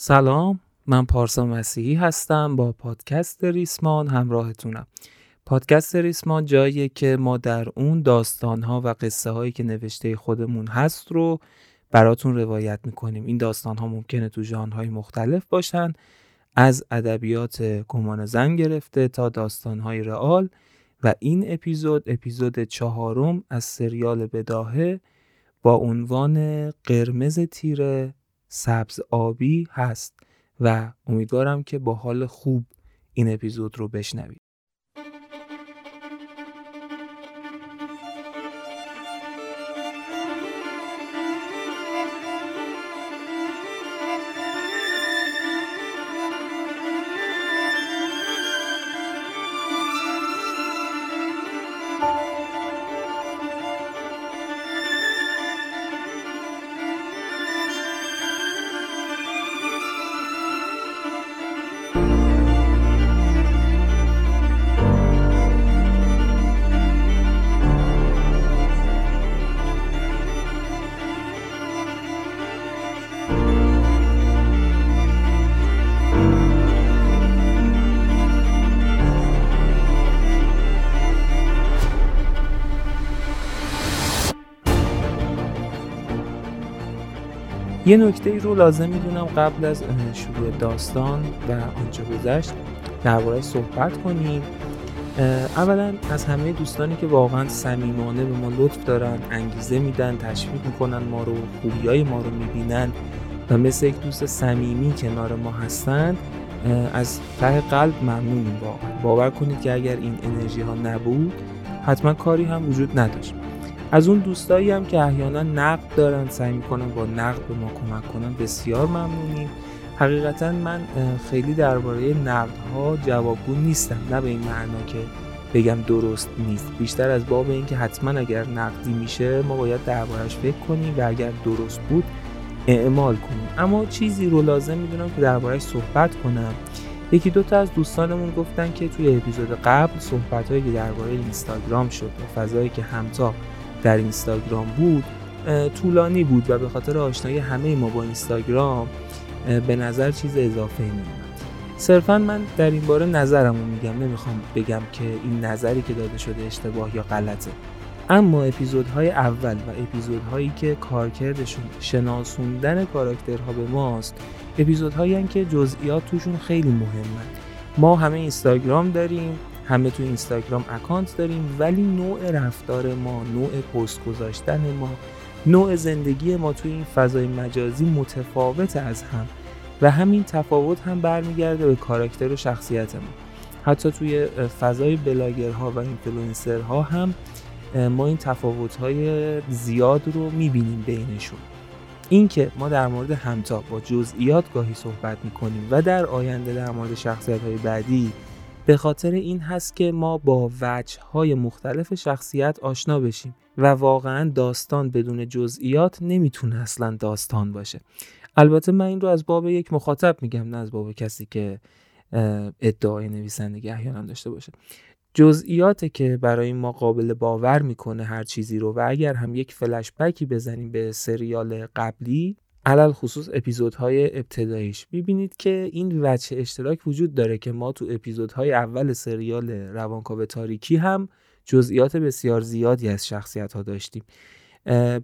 سلام من پارسا مسیحی هستم با پادکست ریسمان همراهتونم. پادکست ریسمان جاییه که ما در اون داستانها و قصه هایی که نوشته خودمون هست رو براتون روایت می‌کنیم. این داستان ها ممکنه تو ژانرهای مختلف باشن از ادبیات گمان زن گرفته تا داستان های رئال و این اپیزود اپیزود چهارم از سریال بداهه با عنوان قرمز تیره سبز آبی هست و امیدوارم که با حال خوب این اپیزود رو بشنوید. یه نکته ای رو لازم می‌دونم قبل از شروع داستان و آنچه گذشت درباره صحبت کنیم. اولا از همه دوستانی که واقعا صمیمانه به ما لطف دارن انگیزه میدن تشویق می‌کنن ما رو خوبیای ما رو می‌بینن و مثل یک دوست صمیمی کنار ما هستن از ته قلب ممنونیم واقعا. باور کنید که اگر این انرژی ها نبود حتما کاری هم وجود نداشت. از اون دوستایی هم که احیانا نقد دارن سعی می‌کنن با نقد به ما کمک کنن بسیار ممنونیم. حقیقتا من خیلی درباره نقدها جوابگو نیستم. نه به این معنا که بگم درست نیست. بیشتر از باب اینکه حتما اگر نقدی میشه ما باید دربارش فکر کنیم و اگر درست بود اعمال کنیم. اما چیزی رو لازم می‌دونم که دربارهش صحبت کنم. یکی دو تا از دوستانمون گفتن که توی اپیزود قبل صحبت که درباره اینستاگرام شد و فضایی که همتا در اینستاگرام بود طولانی بود و به خاطر آشنایی همه ما با اینستاگرام به نظر چیز اضافه نمیاد صرفا من در این باره نظرمو میگم نمی‌خوام بگم که این نظری که داده شده اشتباه یا غلطه. اما اپیزودهای اول و اپیزودهایی که کارکردشون شناسوندن کاراکترها به ماست اپیزودهایی که جزئیات توشون خیلی مهمن. ما همه اینستاگرام داریم همه تو اینستاگرام اکانت داریم ولی نوع رفتار ما نوع پست گذاشتن ما نوع زندگی ما توی این فضای مجازی متفاوت از هم. و همین تفاوت هم برمیگرده به کاراکتر و شخصیت ما. حتی توی فضای بلاگرها و اینفلوئنسرها هم ما این تفاوت‌های زیاد رو می‌بینیم بینشون. اینکه ما در مورد همتا با جزئیات گاهی صحبت می‌کنیم و در آینده در مورد شخصیت های بعدی به خاطر این هست که ما با وجه های مختلف شخصیت آشنا بشیم و واقعا داستان بدون جزئیات نمی‌تونه اصلا داستان باشه. البته من این رو از باب یک مخاطب میگم نه از باب کسی که ادعای نویسندگی احیانا داشته باشه. جزئیات که برای ما قابل باور می‌کنه هر چیزی رو و اگر هم یک فلش بکی بزنیم به سریال قبلی علل خصوص اپیزودهای ابتداییش. می‌بینید که این وجه اشتراک وجود داره که ما تو اپیزودهای اول سریال روانکاو تاریکی هم جزئیات بسیار زیادی از شخصیت ها داشتیم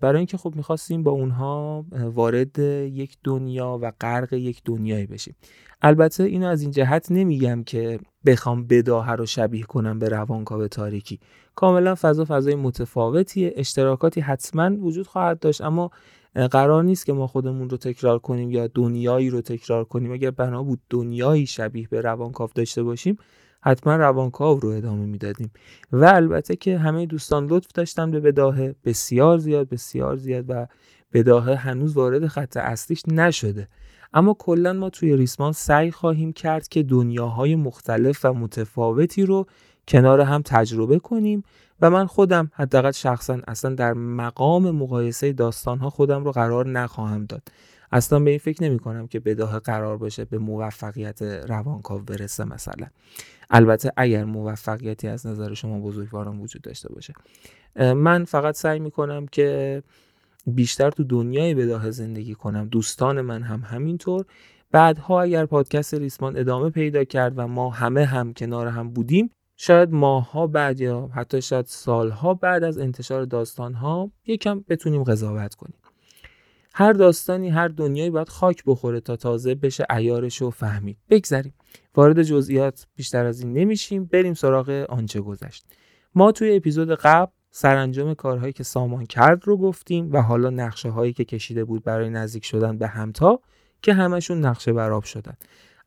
برای اینکه خب می‌خواستیم با اونها وارد یک دنیا و غرق یک دنیایی بشیم. البته اینو از این جهت نمیگم که بخوام بداهه رو شبیه کنم به روانکاو تاریکی. کاملا فضا فضای متفاوتیه اشتراکاتی حتما وجود خواهد داشت اما قرار نیست که ما خودمون رو تکرار کنیم یا دنیایی رو تکرار کنیم. اگر بنا بود دنیایی شبیه به روانکاو داشته باشیم حتما روانکاو رو ادامه می‌دادیم. و البته که همه دوستان لطف داشتن به بداهه. بسیار زیاد بسیار زیاد و بداهه هنوز وارد خط اصلیش نشده. اما کلا ما توی ریسمان سعی خواهیم کرد که دنیاهای مختلف و متفاوتی رو کنار هم تجربه کنیم و من خودم حداقل شخصا اصلا در مقام مقایسه داستان ها خودم رو قرار نخواهم داد. اصلا به این فکر نمی کنم که بداه قرار باشه به موفقیت روانکاو برسه مثلا. البته اگر موفقیتی از نظر شما بزرگواران وجود داشته باشه. من فقط سعی می کنم که بیشتر تو دنیای بداه زندگی کنم. دوستان من هم همینطور. بعدها اگر پادکست ریسمان ادامه پیدا کرد و ما همه هم کنار هم بودیم شاید ماهها بعد یا حتی شاید سالها بعد از انتشار داستانها یکم بتونیم قضاوت کنیم. هر داستانی هر دنیایی باید خاک بخوره تا تازه بشه ایارش رو فهمید. بگذریم. وارد جزئیات بیشتر از این نمیشیم. بریم سراغ آنچه گذشت. ما توی اپیزود قبل سرانجام کارهایی که سامان کرد رو گفتیم و حالا نقشه هایی که کشیده بود برای نزدیک شدن به همتا که همشون نقشه براب شدن.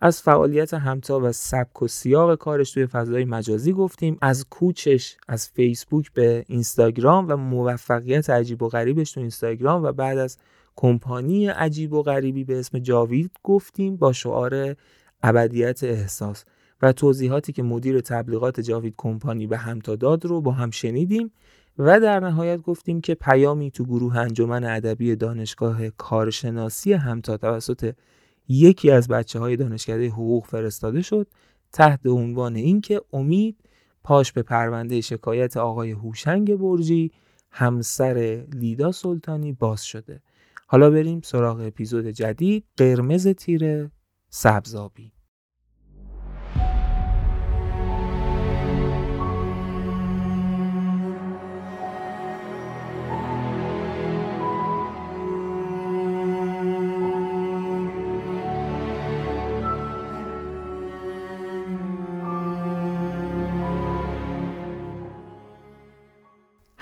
از فعالیت همتا و سبک و سیاق کارش توی فضای مجازی گفتیم. از کوچش از فیسبوک به اینستاگرام و موفقیت عجیب و غریبش تو اینستاگرام و بعد از کمپانی عجیب و غریبی به اسم جاوید گفتیم با شعار ابدیت احساس و توضیحاتی که مدیر تبلیغات جاوید کمپانی به همتا داد رو با هم شنیدیم و در نهایت گفتیم که پیامی تو گروه انجمن ادبی دانشگاه کارشناسی همتا توسط یکی از بچه های دانشکده حقوق فرستاده شد تحت عنوان اینکه امید پاش به پرونده شکایت آقای هوشنگ برجی همسر لیدا سلطانی باز شده. حالا بریم سراغ اپیزود جدید قرمز تیره سبزابی.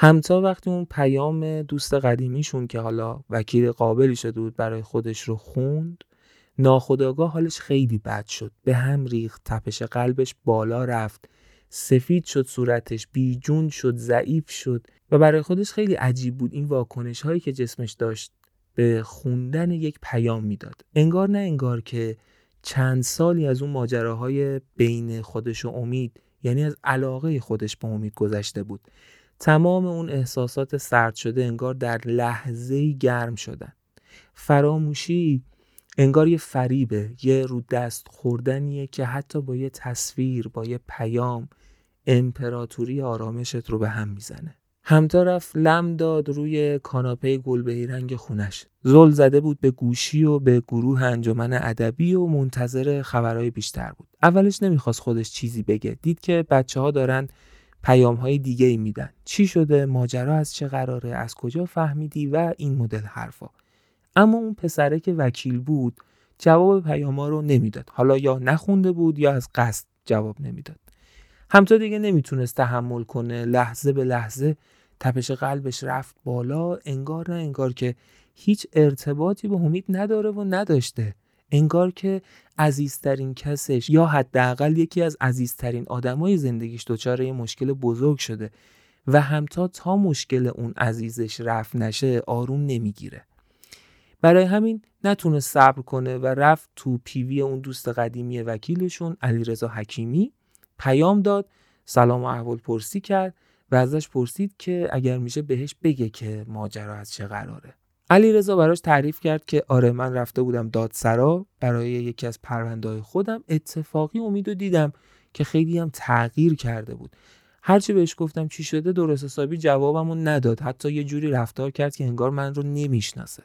همتا وقتی اون پیام دوست قدیمیشون که حالا وکیل قابلی شده بود برای خودش رو خوند ناخداگاه حالش خیلی بد شد. به هم ریخت تپش قلبش بالا رفت سفید شد صورتش بیجون شد ضعیف شد و برای خودش خیلی عجیب بود این واکنش هایی که جسمش داشت به خوندن یک پیام می‌داد. انگار نه انگار که چند سالی از اون ماجراهای بین خودش و امید یعنی از علاقه خودش به امید گذشته بود. تمام اون احساسات سرد شده انگار در لحظه گرم شدن. فراموشی انگار یه فریبه یه رو دست خوردنیه که حتی با یه تصویر با یه پیام امپراتوری آرامشت رو به هم می‌زنه. همتا رفت لم داد روی کاناپه گلبهی رنگ خونش. زل زده بود به گوشی و به گروه انجمن ادبی و منتظر خبرهای بیشتر بود. اولش نمی‌خواست خودش چیزی بگه. دید که بچه ها دارن پیام های دیگه ای میدن. چی شده؟ ماجرا از چه قراره؟ از کجا فهمیدی؟ و این مدل حرفا. اما اون پسره که وکیل بود جواب پیام ها رو نمی‌داد. حالا یا نخونده بود یا از قصد جواب نمی‌داد. همتا دیگه نمی‌تونست تحمل کنه. لحظه به لحظه تپش قلبش رفت بالا. انگار نه انگار که هیچ ارتباطی به امید نداره و نداشته. انگار که عزیزترین کسش یا حداقل یکی از عزیزترین آدمای زندگیش دچار یه مشکل بزرگ شده و همتا تا مشکل اون عزیزش رفت نشه آروم نمی‌گیره. برای همین نتونه صبر کنه و رفت تو پیوی اون دوست قدیمی وکیلشون علیرضا حکیمی. پیام داد سلام و احوال پرسی کرد و ازش پرسید که اگر میشه بهش بگه که ماجرا از چه قراره. علی رضا براش تعریف کرد که آره من رفته بودم دادسرا برای یکی از پرونده خودم اتفاقی امید و دیدم که خیلی هم تغییر کرده بود. هرچی بهش گفتم چی شده درست حسابی جوابمو نداد. حتی یه جوری رفتار کرد که انگار من رو نمی‌شناسه.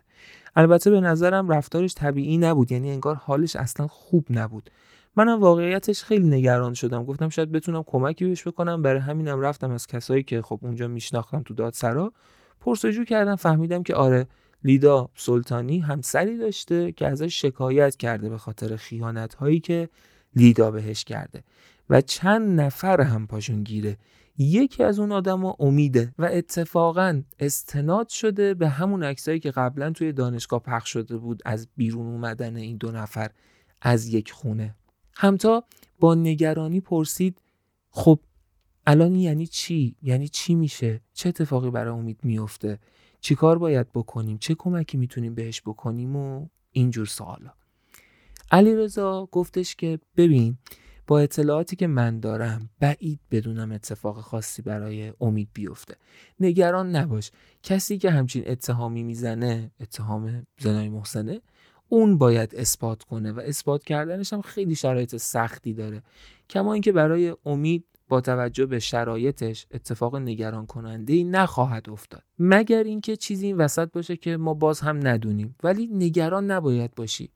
البته به نظرم رفتارش طبیعی نبود یعنی انگار حالش اصلا خوب نبود. منم واقعیتش خیلی نگران شدم. گفتم شاید بتونم کمکی بهش بکنم. برای همینم رفتم از کسایی که خب اونجا میشناختم تو دادسرا. پرسجو کردم فهمیدم که آره لیدا سلطانی همسری داشته که ازش شکایت کرده به خاطر خیانت هایی که لیدا بهش کرده و چند نفر هم پاشون گیره. یکی از اون آدما امیده و اتفاقا استناد شده به همون عکسایی که قبلا توی دانشگاه پخش شده بود از بیرون اومدن این دو نفر از یک خونه. همتا با نگرانی پرسید خب الان یعنی چی؟ یعنی چی میشه؟ چه اتفاقی برای امید میفته؟ چیکار باید بکنیم؟ چه کمکی می‌تونیم بهش بکنیم؟ و اینجور سوالا. علی رضا گفتش که ببین با اطلاعاتی که من دارم بعید بدونم اتفاق خاصی برای امید بیفته. نگران نباش. کسی که همچین اتهامی می‌زنه اتهام زنای محسنه اون باید اثبات کنه و اثبات کردنش هم خیلی شرایط سختی داره. کما اینکه برای امید با توجه به شرایطش اتفاق نگران کننده ای نخواهد افتاد. مگر اینکه چیزی این وسط باشه که ما باز هم ندونیم. ولی نگران نباید باشی.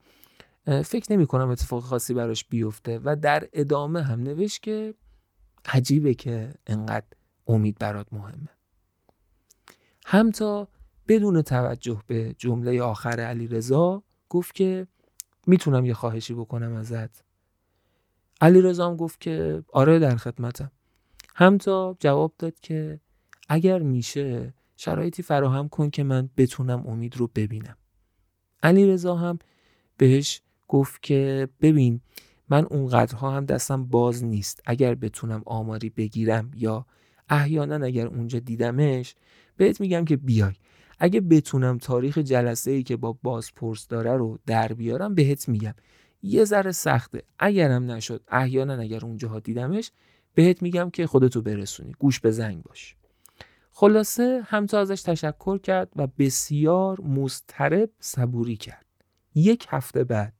فکر نمی کنم اتفاق خاصی براش بیفته و در ادامه هم نوشت که عجیبه که انقدر امید برات مهمه. همتا بدون توجه به جمله آخر علی رضا گفت که می‌تونم یه خواهشی بکنم ازت. علی رضا گفت که آره در خدمتم. همتا جواب داد که اگر میشه شرایطی فراهم کن که من بتونم امید رو ببینم. علی رضا هم بهش گفت که ببین من اونقدرها هم دستم باز نیست. اگر بتونم آماری بگیرم یا احیانا اگر اونجا دیدمش بهت میگم که بیای. اگه بتونم تاریخ جلسه ای که با بازپرس داره رو در بیارم بهت میگم. یه ذره سخته. اگرم نشد احیانا اگر اونجاها دیدمش بهت میگم که خودتو برسونی. گوش به زنگ باش. خلاصه همتا ازش تشکر کرد و بسیار مضطرب صبوری کرد. یک هفته بعد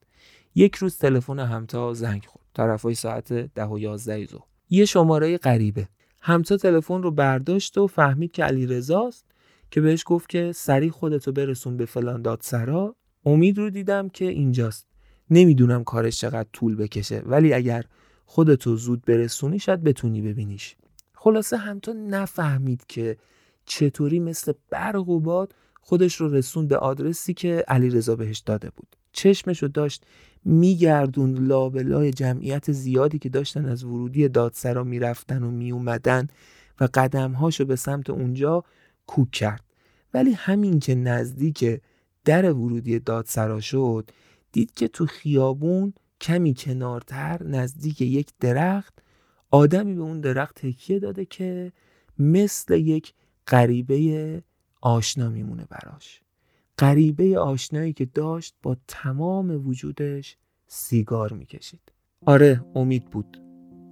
یک روز تلفن همتا زنگ خورد. طرفای ساعت ده و یازده ظهر. یه شماره غریبه. همتا تلفن رو برداشت و فهمید که علی رزاست که بهش گفت که سریع خودتو برسون به فلان دادسرا. امید رو دیدم که اینجاست. نمی‌دونم کارش چقدر طول بکشه ولی اگر خودتو زود برسونی شاید بتونی ببینیش. خلاصه همتا نفهمید که چطوری مثل برق و باد خودش رو رسون به آدرسی که علی رضا بهش داده بود. چشمش رو داشت میگردون لابلای جمعیت زیادی که داشتن از ورودی دادسرا می‌رفتن و میومدن و قدمهاشو به سمت اونجا کوک کرد. ولی همین که نزدیک در ورودی دادسرا شد دید که تو خیابون کمی کنارتر نزدیک یک درخت آدمی به اون درخت تکیه داده که مثل یک غریبه آشنا میمونه براش. غریبه آشنایی که داشت با تمام وجودش سیگار می‌کشید. آره امید بود.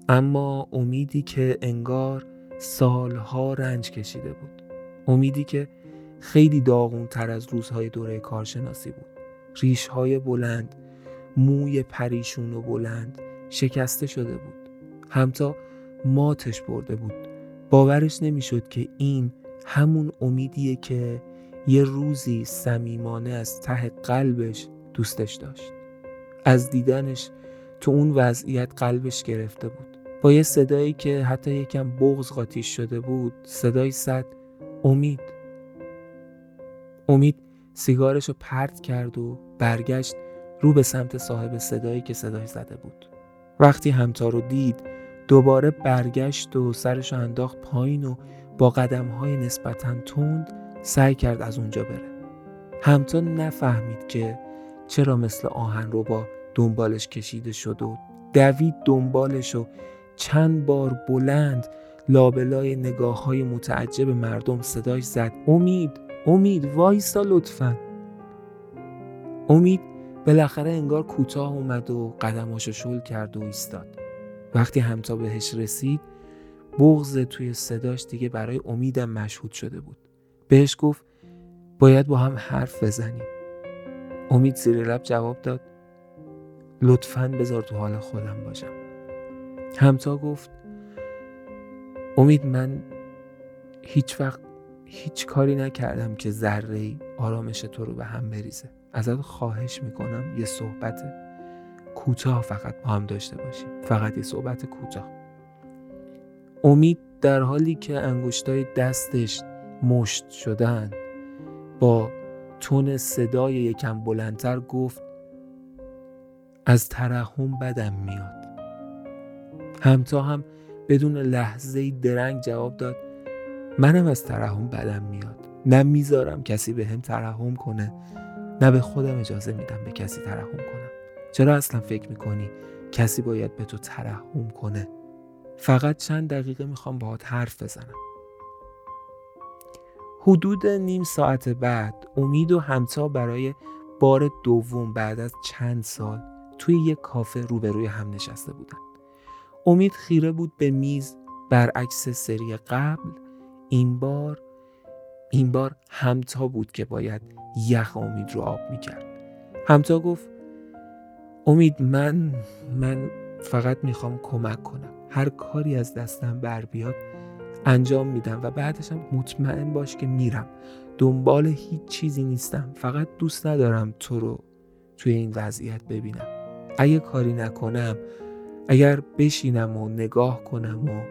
اما امیدی که انگار سالها رنج کشیده بود. امیدی که خیلی داغون تر از روزهای دوره کارشناسی بود. ریشهای بلند موی پریشون و بلند شکسته شده بود. همتا ماتش برده بود. باورش نمی‌شد که این همون امیدیه که یه روزی صمیمانه از ته قلبش دوستش داشت. از دیدنش تو اون وضعیت قلبش گرفته بود. با یه صدایی که حتی یکم بغز قاطیش شده بود صدای صد امید. امید سیگارش رو پرت کرد و برگشت رو به سمت صاحب صدایی که صدای زده بود. وقتی همتا رو دید دوباره برگشت و سرش انداخت پایین و با قدم های نسبتا تند سعی کرد از اونجا بره. همتا نفهمید که چرا مثل آهن رو با دنبالش کشیده شد و دوید دنبالش و چند بار بلند لابلای نگاه های متعجب مردم صداش زد. امید! امید وایسا لطفا. امید بالاخره انگار کوتاه اومد و قدماشو شل کرد و ایستاد. وقتی همتا بهش رسید بغز توی صداش دیگه برای امیدم مشهود شده بود. بهش گفت باید با هم حرف بزنیم. امید زیر لب جواب داد لطفا بذار تو حال خودم باشم. همتا گفت امید من هیچ وقت هیچ کاری نکردم که ذره آرامش تو رو به هم بریزه. ازت خواهش می‌کنم یه صحبت کوتاه فقط با هم داشته باشیم. فقط یه صحبت کوتاه. امید در حالی که انگشتای دستش مشت شدن با تون صدای یکم بلندتر گفت از ترحم بدم میاد. همتا هم بدون لحظه درنگ جواب داد. منم از ترحم بدم میاد. نه می‌ذارم کسی به هم ترحم کنه نه به خودم اجازه میدم به کسی ترحم کنم. چرا اصلا فکر می‌کنی کسی باید به تو ترحم کنه؟ فقط چند دقیقه می‌خوام باهات حرف بزنم. حدود نیم ساعت بعد امید و همتا برای بار دوم بعد از چند سال توی یک کافه روبروی هم نشسته بودن. امید خیره بود به میز برعکس سری قبل این بار این بار همتا بود که باید یخ امید رو آب می‌کرد. همتا گفت امید من من فقط می‌خوام کمک کنم. هر کاری از دستم بر بیاد انجام میدم و بعدشم مطمئن باش که میرم. دنبال هیچ چیزی نیستم. فقط دوست ندارم تو رو توی این وضعیت ببینم. اگه کاری نکنم اگر بشینم و نگاه کنم و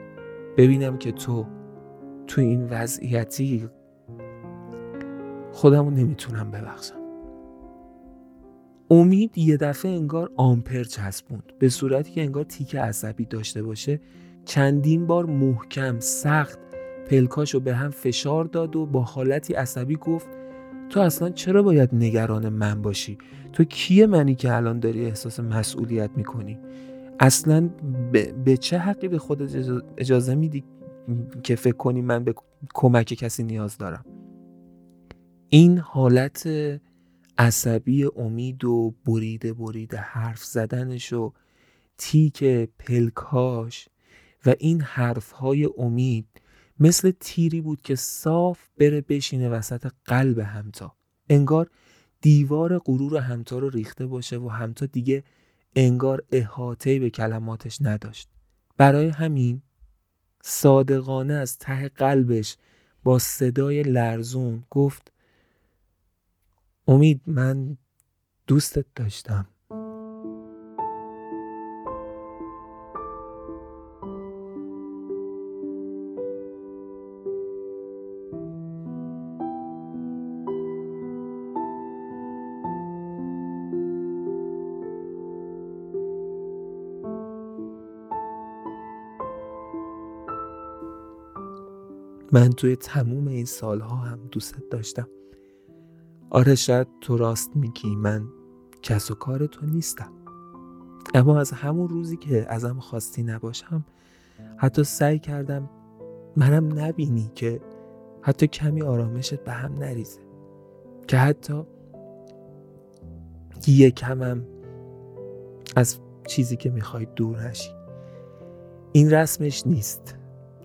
ببینم که تو تو این وضعیتی خودمو نمی‌تونم ببخشم. امید یه دفعه انگار آمپر چسبوند به صورتی که انگار تیک عصبی داشته باشه چندین بار محکم سخت پلکاشو به هم فشار داد و با حالتی عصبی گفت تو اصلا چرا باید نگران من باشی؟ تو کیه منی که الان داری احساس مسئولیت می‌کنی؟ اصلا به, چه حقی به خودت اجازه میدی که فکر کنی من به کمک کسی نیاز دارم. این حالت عصبی امید و بریده بریده حرف زدنش و تیک پلکاش و این حرفهای امید مثل تیری بود که صاف بره بشینه وسط قلب همتا. انگار دیوار غرور همتا رو ریخته باشه و همتا دیگه انگار احاطه به کلماتش نداشت. برای همین صادقانه از ته قلبش با صدای لرزون گفت امید من دوستت داشتم. من توی تموم این سالها هم دوستت داشتم. آره شاید تو راست میگی من کس و کار تو نیستم. اما از همون روزی که ازم خواستی نباشم حتی سعی کردم منم نبینی که حتی کمی آرامشت به هم نریزه. که حتی یه کمم از چیزی که می‌خوای دور نشی. این رسمش نیست.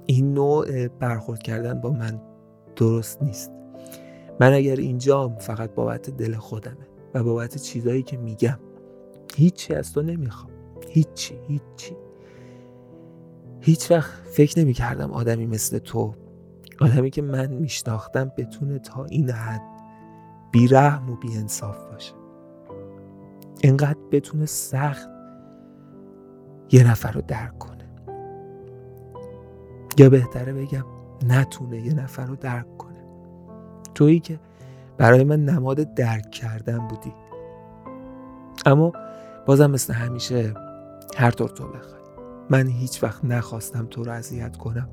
این نوع برخورد کردن با من درست نیست. من اگر اینجام فقط بابت دل خودمه و بابت چیزایی که میگم. هیچی از تو نمی‌خوام. هیچی هیچی. هیچ وقت فکر نمی کردم آدمی مثل تو آدمی که من میشناختم بتونه تا این حد بیرحم و بیانصاف باشه. اینقدر بتونه سخت یه نفر رو درک کنه. یا بهتره بگم نتونه یه نفر رو درک کنه. تویی که برای من نماد درک کردن بودی. اما بازم مثل همیشه هر طور تو بخوای. من هیچ وقت نخواستم تو رو اذیت کنم.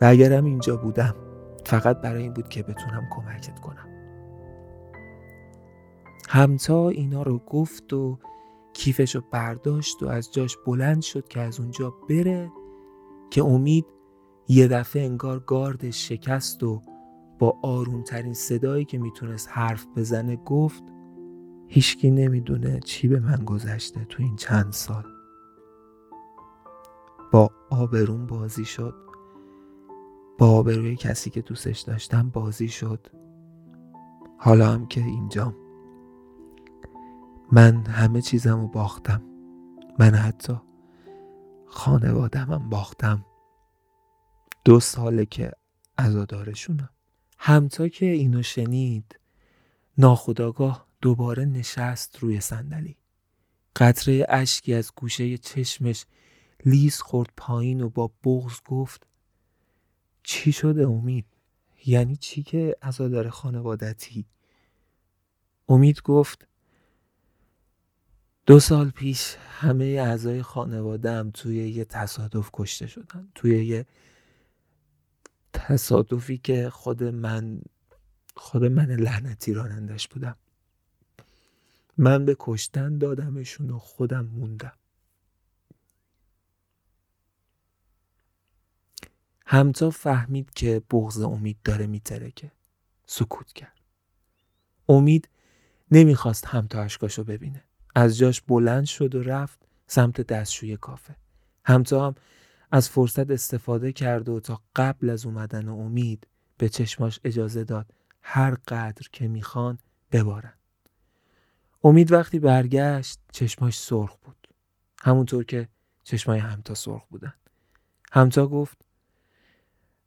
و اگرم اینجا بودم فقط برای این بود که بتونم کمکت کنم. همتا اینا رو گفت و کیفش رو برداشت و از جاش بلند شد که از اونجا بره که امید یه دفعه انگار گاردش شکست و با آرومترین صدایی که می‌تونست حرف بزنه گفت هیچکی نمی‌دونه چی به من گذشته تو این چند سال. با آبرون بازی شد. با آبروی کسی که دوستش داشتم بازی شد. حالا هم که اینجام. من همه چیزم رو باختم. من حتی خانوادمم باختم. دو ساله که عزادارشونم. همتا که اینو شنید ناخداگاه دوباره نشست روی صندلی. قطره اشکی از گوشه چشمش لیز خورد پایین و با بغز گفت چی شده امید؟ یعنی چی که عزادار خانوادتی؟ امید گفت دو سال پیش همه اعضای خانوادم توی یه تصادف کشته شدن توی یه تصادفی که خود من خود من لعنتی رانندش بودم. من به کشتن دادمشون و خودم موندم. همتا فهمید که بغض امید داره میترکه. سکوت کرد. امید نمی‌خواست همتا اشکاشو ببینه. از جاش بلند شد و رفت سمت دستشوی کافه. همتا هم از فرصت استفاده کرد و تا قبل از اومدن امید به چشماش اجازه داد هر قدر که می‌خوان ببارن. امید وقتی برگشت چشماش سرخ بود. همونطور که چشمای همتا سرخ بودن. همتا گفت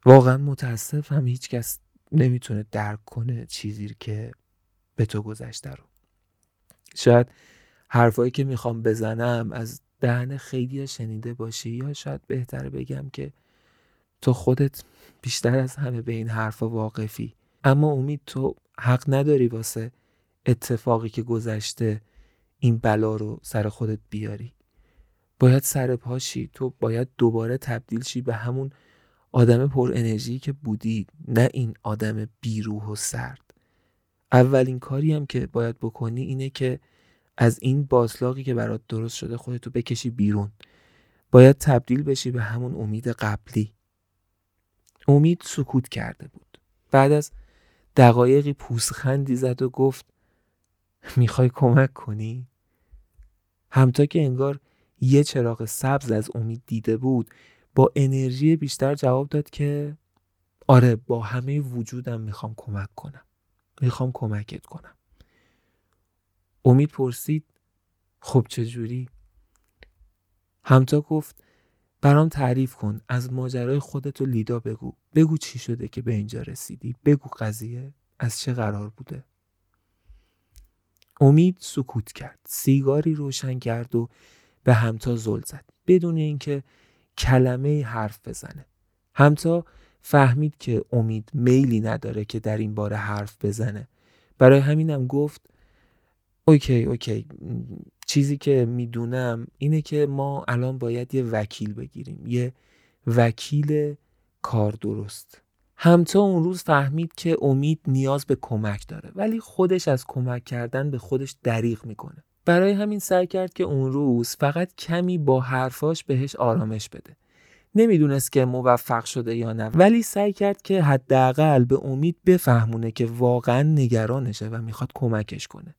واقعا متاسفم هیچ کس نمی‌تونه درک کنه چیزی که به تو گذشته رو. شاید حرفایی که می‌خوام بزنم از دهن خیلی شنیده باشی یا شاید بهتره بگم که تو خودت بیشتر از همه به این حرفا واقفی. اما امید تو حق نداری واسه اتفاقی که گذشته این بلا رو سر خودت بیاری. باید سر پاشی تو باید دوباره تبدیل شی به همون آدم پر انرژی که بودی نه این آدم بیروح و سرد. اولین کاری هم که باید بکنی اینه که از این بازلاقی که برات درست شده خودتو بکشی بیرون. باید تبدیل بشی به همون امید قبلی. امید سکوت کرده بود. بعد از دقایقی پوسخندی زد و گفت می‌خوای کمک کنی؟ همتا که انگار یه چراغ سبز از امید دیده بود با انرژی بیشتر جواب داد که آره با همه وجودم می‌خوام کمک کنم. می‌خوام کمکت کنم. امید پرسید خب چجوری؟ همتا گفت برام تعریف کن از ماجرای خودت و لیدا بگو. بگو چی شده که به اینجا رسیدی. بگو قضیه از چه قرار بوده. امید سکوت کرد. سیگاری روشن کرد و به همتا زل زد. بدون اینکه کلمه حرف بزنه. همتا فهمید که امید میلی نداره که در این باره حرف بزنه. برای همینم گفت OK OK. چیزی که می‌دونم اینه که ما الان باید یه وکیل بگیریم. یه وکیل کار درست. همتا اون روز فهمید که امید نیاز به کمک داره ولی خودش از کمک کردن به خودش دریغ می‌کنه. برای همین سعی کرد که اون روز فقط کمی با حرفاش بهش آرامش بده. نمی‌دونست که موفق شده یا نه ولی سعی کرد که حداقل به امید بفهمونه که واقعا نگرانشه و می‌خواد کمکش کنه.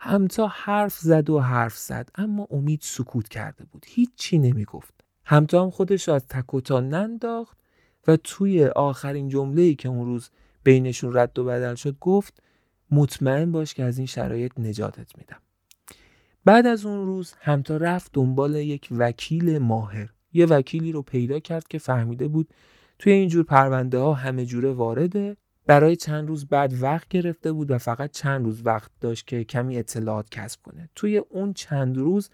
همتا حرف زد و حرف زد اما امید سکوت کرده بود. هیچی نمی‌گفت. همتا هم خودش از تکوتا ننداخت و توی آخرین جمله ای که اون روز بینشون رد و بدل شد گفت مطمئن باش که از این شرایط نجاتت میدم. بعد از اون روز همتا رفت دنبال یک وکیل ماهر. یه وکیلی رو پیدا کرد که فهمیده بود توی اینجور پرونده ها همه جوره وارده برای چند روز بعد وقت گرفته بود و فقط چند روز وقت داشت که کمی اطلاعات کسب کنه. توی اون چند روز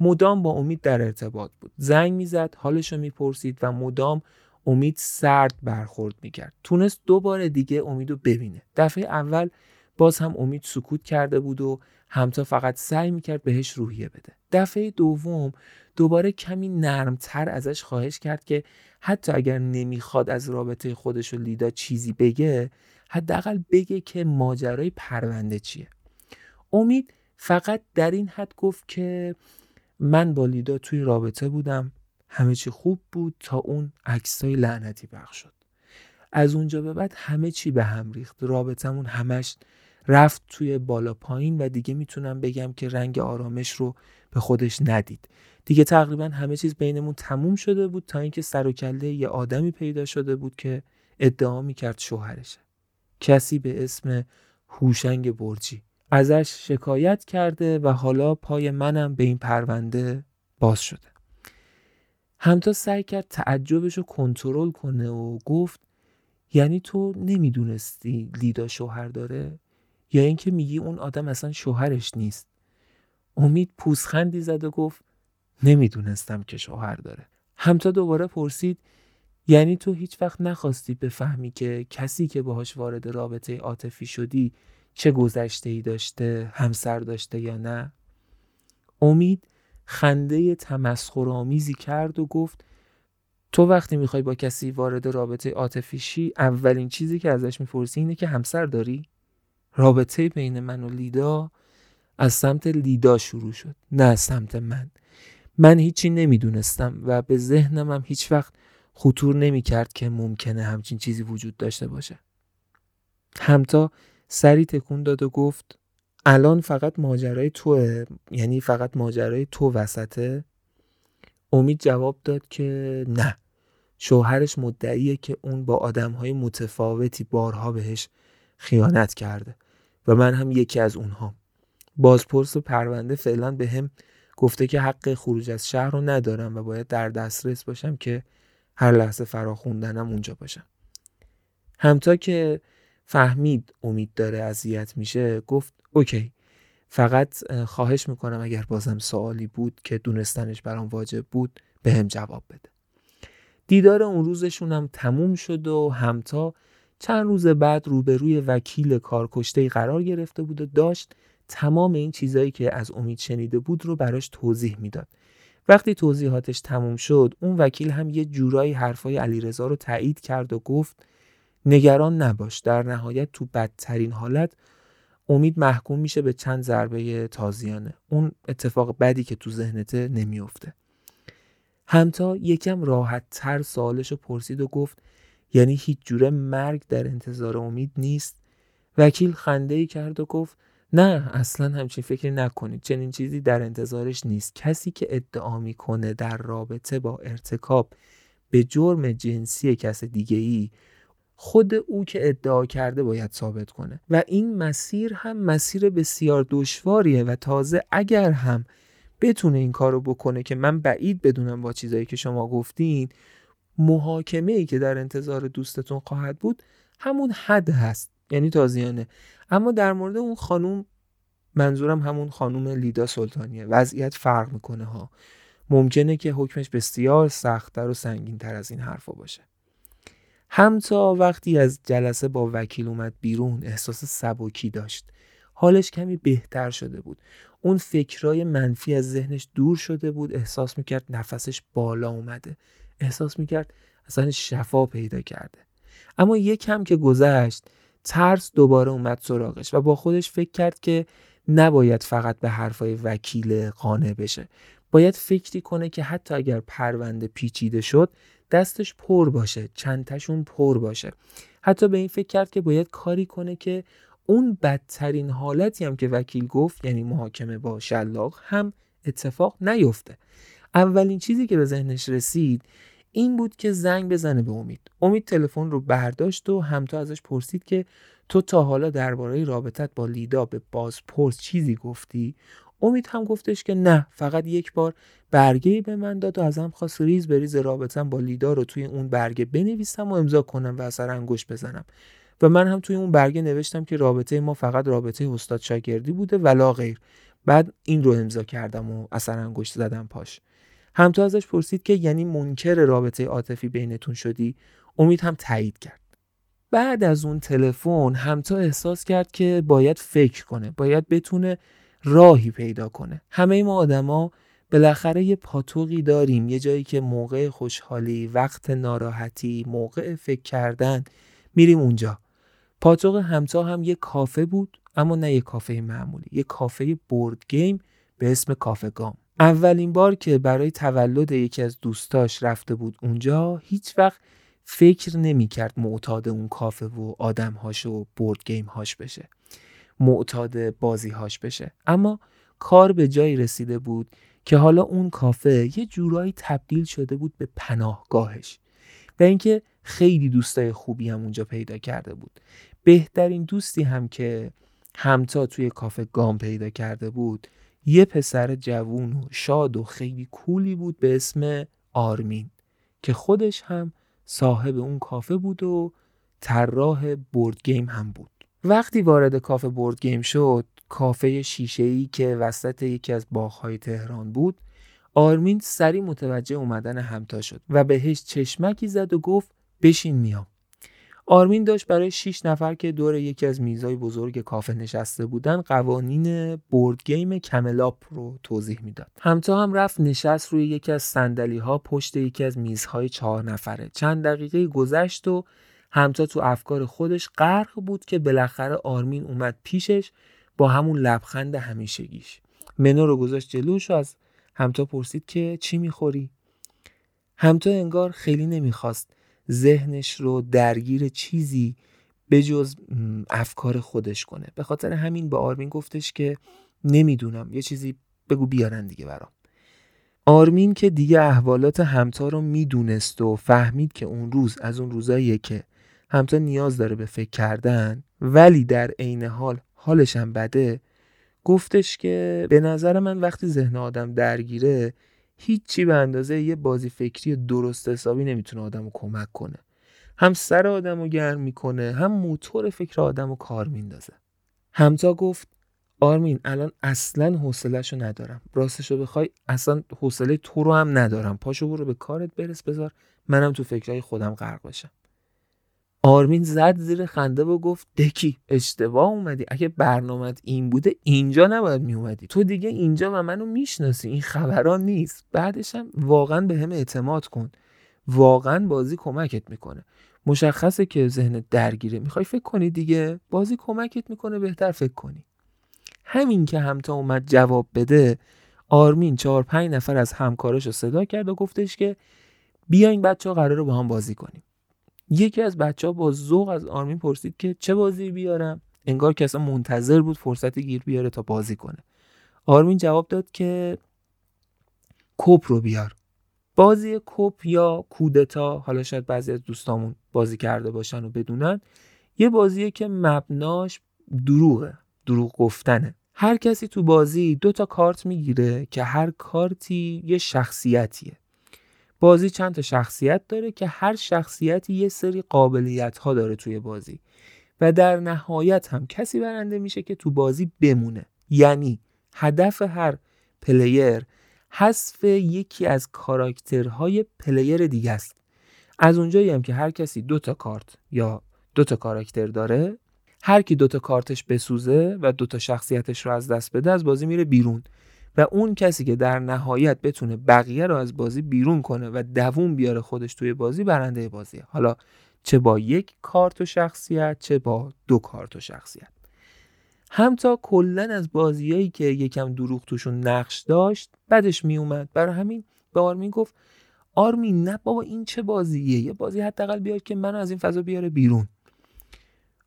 مدام با امید در ارتباط بود. زنگ می‌زد حالش رو می‌پرسید و مدام امید سرد برخورد می‌کرد. تونست دو بار دیگه امید رو ببینه. دفعه اول باز هم امید سکوت کرده بود و همتا فقط سعی می‌کرد بهش روحیه بده. دفعه دوم دوباره کمی نرمتر ازش خواهش کرد که حتی اگر نمی‌خواد از رابطه خودش و لیدا چیزی بگه حداقل بگه که ماجرای پرونده چیه. امید فقط در این حد گفت که من با لیدا توی رابطه بودم همه چی خوب بود تا اون عکسای لعنتی پخش شد. از اونجا به بعد همه چی به هم ریخت. رابطمون همش رفت توی بالا پایین و دیگه می‌تونم بگم که رنگ آرامش رو به خودش ندید. دیگه تقریبا همه چیز بینمون تموم شده بود تا اینکه سر و کله یه آدمی پیدا شده بود که ادعا می‌کرد شوهرشه. کسی به اسم هوشنگ برجی. ازش شکایت کرده و حالا پای منم به این پرونده باز شده. همتا سعی کرد تعجبش رو کنترل کنه و گفت یعنی تو نمی‌دونستی لیدا شوهر داره؟ یا اینکه میگی اون آدم اصلا شوهرش نیست؟ امید پوزخندی زد و گفت نمی‌دونستم که شوهر داره. همتا دوباره پرسید یعنی تو هیچ وقت نخواستی بفهمی که کسی که باهاش وارد رابطه عاطفی شدی چه گذشته ای داشته همسر داشته یا نه؟ امید خنده تمسخرآمیزی کرد و گفت تو وقتی می‌خوای با کسی وارد رابطه عاطفی شی اولین چیزی که ازش می‌پرسی اینه که همسر داری. رابطه بین من و لیدا از سمت لیدا شروع شد نه از سمت من. من هیچی نمی‌دونستم و به ذهنم هم هیچ وقت خطور نمی کرد که ممکنه همچین چیزی وجود داشته باشه. همتا سری تکون داد و گفت الان فقط ماجرای توه یعنی فقط ماجرای تو وسطه؟ امید جواب داد که نه. شوهرش مدعیه که اون با آدمهای متفاوتی بارها بهش خیانت کرده و من هم یکی از اونها. بازپرس پرونده فعلا به هم گفته که حق خروج از شهر رو ندارم و باید در دسترس باشم که هر لحظه فرا خوندنم اونجا باشم. همتا که فهمید امید داره اذیت میشه گفت اوکی فقط خواهش می‌کنم اگر بازم سوالی بود که دونستنش برام واجب بود به هم جواب بده. دیدار اون روزشون هم تموم شد و همتا چند روز بعد روبروی وکیل کارکشته قرار گرفته بود و داشت تمام این چیزایی که از امید شنیده بود رو براش توضیح می‌داد. وقتی توضیحاتش تموم شد اون وکیل هم یه جورایی حرفای علیرضا رو تایید کرد و گفت نگران نباش در نهایت تو بدترین حالت امید محکوم میشه به چند ضربه تازیانه. اون اتفاق بدی که تو ذهنته نمیافته. همتا یکم راحت تر سوالش رو پرسید و گفت یعنی هیچ جوره مرگ در انتظار امید نیست؟ وکیل خنده ای کرد و گفت نه اصلا همچین فکری نکنید. چنین چیزی در انتظارش نیست. کسی که ادعا می‌کنه در رابطه با ارتکاب به جرم جنسی کس دیگه ای خود او که ادعا کرده باید ثابت کنه. و این مسیر هم مسیر بسیار دشواریه و تازه اگر هم بتونه این کارو بکنه که من بعید بدونم با چیزایی که شما گفتین محاکمه ای که در انتظار دوستتون خواهد بود همون حد هست. یعنی تازیانه اما در مورد اون خانوم منظورم همون خانوم لیدا سلطانیه. وضعیت فرق می‌کنه ها. ممکنه که حکمش بسیار سختتر و سنگین تر از این حرفا باشه. همتا وقتی از جلسه با وکیل اومد بیرون احساس سبکی داشت. حالش کمی بهتر شده بود. اون فکرای منفی از ذهنش دور شده بود. احساس می‌کرد نفسش بالا اومده. احساس می‌کرد اصلا شفا پیدا کرده. اما یک کم که گذشت ترس دوباره اومد سراغش و با خودش فکر کرد که نباید فقط به حرفای وکیل قانع بشه. باید فکری کنه که حتی اگر پرونده پیچیده شد دستش پر باشه چندتاشون پر باشه. حتی به این فکر کرد که باید کاری کنه که اون بدترین حالتی هم که وکیل گفت یعنی محاکمه با شلاق هم اتفاق نیفته. اولین چیزی که به ذهنش رسید این بود که زنگ بزنه به امید. امید تلفن رو برداشت و همتا ازش پرسید که تو تا حالا درباره رابطت با لیدا به بازپرس چیزی گفتی؟ امید هم گفتش که نه فقط یک بار برگه به من داد و ازم خواست ریز به ریز رابطم با لیدا رو توی اون برگه بنویسم و امضا کنم و اثر انگشت بزنم. و من هم توی اون برگه نوشتم که رابطه ما فقط رابطه استاد شاگردی بوده ولا غیر. بعد این رو امضا کردم و اثر انگشت زدم پاش. همتا ازش پرسید که یعنی منکر رابطه عاطفی بینتون شدی؟ امید هم تایید کرد. بعد از اون تلفن همتا احساس کرد که باید فکر کنه باید بتونه راهی پیدا کنه. همه ما آدما بالاخره یه پاتوقی داریم یه جایی که موقع خوشحالی وقت ناراحتی موقع فکر کردن میریم اونجا. پاتوق همتا هم یه کافه بود اما نه یه کافه معمولی یه کافه بورد گیم به اسم کافه گام. اولین بار که برای تولد یکی از دوستاش رفته بود اونجا هیچ وقت فکر نمی کرد معتاد اون کافه و آدمهاش و بورد گیم هاش بشه معتاد بازی هاش بشه. اما کار به جایی رسیده بود که حالا اون کافه یه جورایی تبدیل شده بود به پناهگاهش و اینکه خیلی دوستای خوبی هم اونجا پیدا کرده بود. بهترین دوستی هم که همتا توی کافه گیم پیدا کرده بود یه پسر جوون و شاد و خیلی cool ی بود به اسم آرمین که خودش هم صاحب اون کافه بود و طراح board game هم بود. وقتی وارد کافه board game شد کافه شیشه ای که وسط یکی از باغهای تهران بود آرمین سریع متوجه اومدن همتا شد و بهش چشمکی زد و گفت بشین میام. آرمین داشت برای 6 نفر که دور یکی از میزای بزرگ کافه نشسته بودن قوانین board game Camel Up رو توضیح می‌داد. همتا هم رفت نشست روی یکی از صندلی ها پشت یکی از میزهای چهار نفره. چند دقیقه گذشت و همتا تو افکار خودش غرق بود که بالاخره آرمین اومد پیشش با همون لبخند همیشگیش. منو رو گذاشت جلوش و از همتا پرسید که چی می‌خوری؟ همتا انگار خیلی نمی‌خواست ذهنش رو درگیر چیزی به جز افکار خودش کنه. به خاطر همین به آرمین گفتش که نمی‌دونم یه چیزی بگو بیارن دیگه برام. آرمین که دیگه احوالات همتا رو می‌دونست و فهمید که اون روز از اون روزاییه که همتا نیاز داره به فکر کردن ولی در عین حال حالش هم بده گفتش که به نظر من وقتی ذهن آدم درگیره هیچی به اندازه یه بازی فکری درست حسابی نمی‌تونه آدم رو کمک کنه. هم سر آدم رو گرم می‌کنه هم موتور فکر آدم رو کار میندازه. همتا گفت آرمین الان اصلا حوصلهشو ندارم. راستشو بخوای اصلا حوصله تو رو هم ندارم. پاشو برو به کارت برس بذار منم تو فکرهای خودم غرق بشم. آرمین زد زیر خنده و گفت دکی اشتباه اومدی. اگه برنامت این بوده اینجا نباید میومدی تو دیگه اینجا و منو می‌شناسی. این خبران نیست. بعدش هم واقعا به هم اعتماد کن. واقعا بازی کمکت می‌کنه. مشخصه که ذهنت درگیره. می‌خوای فکر کنی دیگه؟ بازی کمکت می‌کنه. بهتر فکر کنی. همین که همتا اومد جواب بده آرمین چهار پنج نفر از همکارش رو صدا کرد و گفتش که بیاین بچه ها قراره با هم بازی کنیم. یکی از بچه ها با ذوق از آرمین پرسید که چه بازی بیارم؟ انگار که اصلا منتظر بود فرصتی گیر بیاره تا بازی کنه. آرمین جواب داد که کوپ رو بیار. بازی کوپ یا کودتا حالا شاید بعضی از دوستامون بازی کرده باشن و بدونن یه بازیه که مبناش دروغه دروغ گفتنه. هر کسی تو بازی دو تا کارت می‌گیره که هر کارتی یه شخصیتیه. بازی چند تا شخصیت داره که هر شخصیتی یه سری قابلیت ها داره توی بازی. و در نهایت هم کسی برنده میشه که تو بازی بمونه. یعنی هدف هر player حذف یکی از کاراکترهای player دیگه است. از اونجایی هم که هر کسی دو تا کارت یا دو تا کاراکتر داره هر کی دو تا کارتش بسوزه و دو تا شخصیتش رو از دست بده از بازی میره بیرون. و اون کسی که در نهایت بتونه بقیه رو از بازی بیرون کنه و دووم بیاره خودش توی بازی برنده بازیه. حالا چه با یک کارت و شخصیت چه با دو کارت و شخصیت. همتا کلا از بازیایی که یکم دروغ توشون نقش داشت بعدش میومد برای همین به آرمین گفت آرمین نه بابا این چه بازیه؟ یه بازی حداقل بیار که منو از این فضا بیاره بیرون.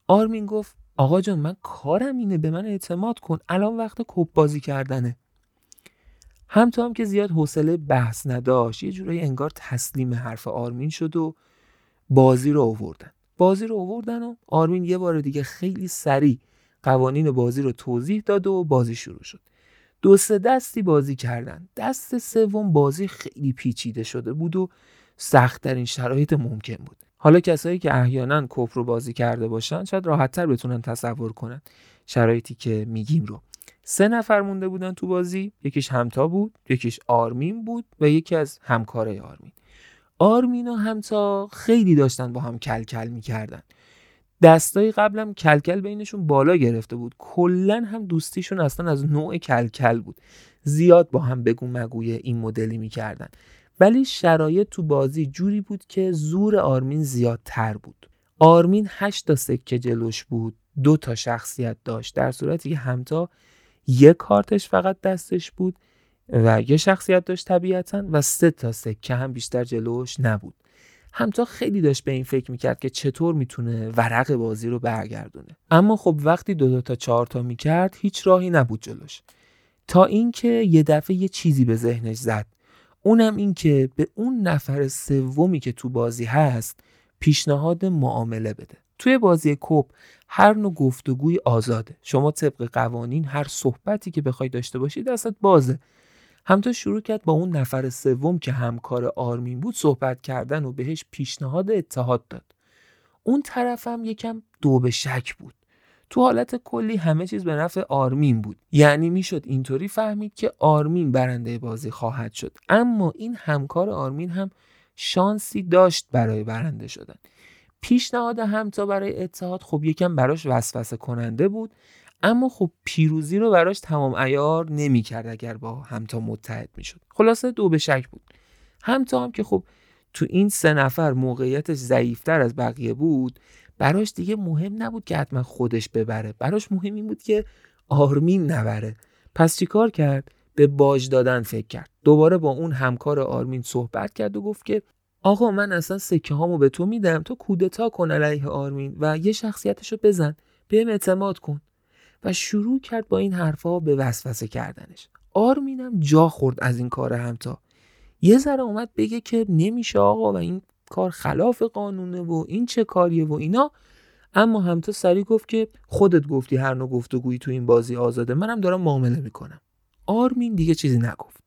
آرمین گفت آقا جان من کارم اینه به من اعتماد کن. الان وقت کوپ بازی کردنه. هم تو هم که زیاد حوصله بحث نداشت یه جورایی انگار تسلیم حرف آرمین شد و بازی رو آوردن. بازی رو آوردن و آرمین یه بار دیگه خیلی سریع قوانین بازی رو توضیح داد و بازی شروع شد. دو سه دستی بازی کردن. دست سوم بازی خیلی پیچیده شده بود و سختترین شرایط ممکن بود. حالا کسایی که احیانا کپ رو بازی کرده باشن شاید راحتتر بتونن تصور کنن شرایطی که میگیم رو. سه نفر مونده بودن تو بازی. یکیش همتا بود یکیش آرمین بود و یکی از همکارای آرمین. آرمین و همتا خیلی داشتن با هم کلکل کل می‌کردن. دستای قبلم کلکل بینشون بالا گرفته بود. کلا هم دوستیشون اصلا از نوع کلکل بود. زیاد با هم بگو مگوی این مدلی می‌کردن. ولی شرایط تو بازی جوری بود که زور آرمین زیادتر بود. آرمین هشت تا سکه جلوش بود دو تا شخصیت داشت. در صورتی که همتا یک کارتش فقط دستش بود و یه شخصیت داشت طبیعتا و سه تا سکه هم بیشتر جلوش نبود. همتا خیلی داشت به این فکر می‌کرد که چطور می‌تونه ورق بازی رو برگردونه. اما خب وقتی دو, دو تا چهار تا می‌کرد هیچ راهی نبود جلوش. تا اینکه یه دفعه یه چیزی به ذهنش زد. اونم این که به اون نفر سومی که تو بازی هست پیشنهاد معامله بده. توی بازی کوپ هر نوع گفتگوی آزاده. شما طبق قوانین هر صحبتی که بخوای داشته باشی دستت بازه. همتا شروع کرد با اون نفر سوم که همکار آرمین بود صحبت کردن و بهش پیشنهاد اتحاد داد. اون طرف هم یکم دو به شک بود. تو حالت کلی همه چیز به نفع آرمین بود. یعنی می‌شد اینطوری فهمید که آرمین برنده بازی خواهد شد. اما این همکار آرمین هم شانسی داشت برای برنده شدن. پیشنهاد همتا برای اتحاد خب یکم براش وسوسه کننده بود اما خب پیروزی رو براش تمام ایار نمی‌کرد اگر با همتا متحد می‌شد. خلاصه دو به شک بود. همتا هم که خب تو این سه نفر موقعیتش ضعیفتر از بقیه بود براش دیگه مهم نبود که حتما خودش ببره. براش مهم این بود که آرمین نبره. پس چیکار کرد؟ به باج دادن فکر کرد. دوباره با اون همکار آرمین صحبت کرد و گفت که آقا من اصلا سکه هامو به تو میدم. تو کودتا کن علیه آرمین و یه شخصیتشو بزن. بهم اعتماد کن. و شروع کرد با این حرفها به وسوسه کردنش. آرمینم جا خورد از این کار همتا. یه ذره اومد بگه که نمیشه آقا و این کار خلاف قانونه و این چه کاریه و اینا. اما همتا سری گفت که خودت گفتی هر نوع گفتگویی تو این بازی آزاده. منم دارم معامله می‌کنم. آرمین دیگه چیزی نگفت.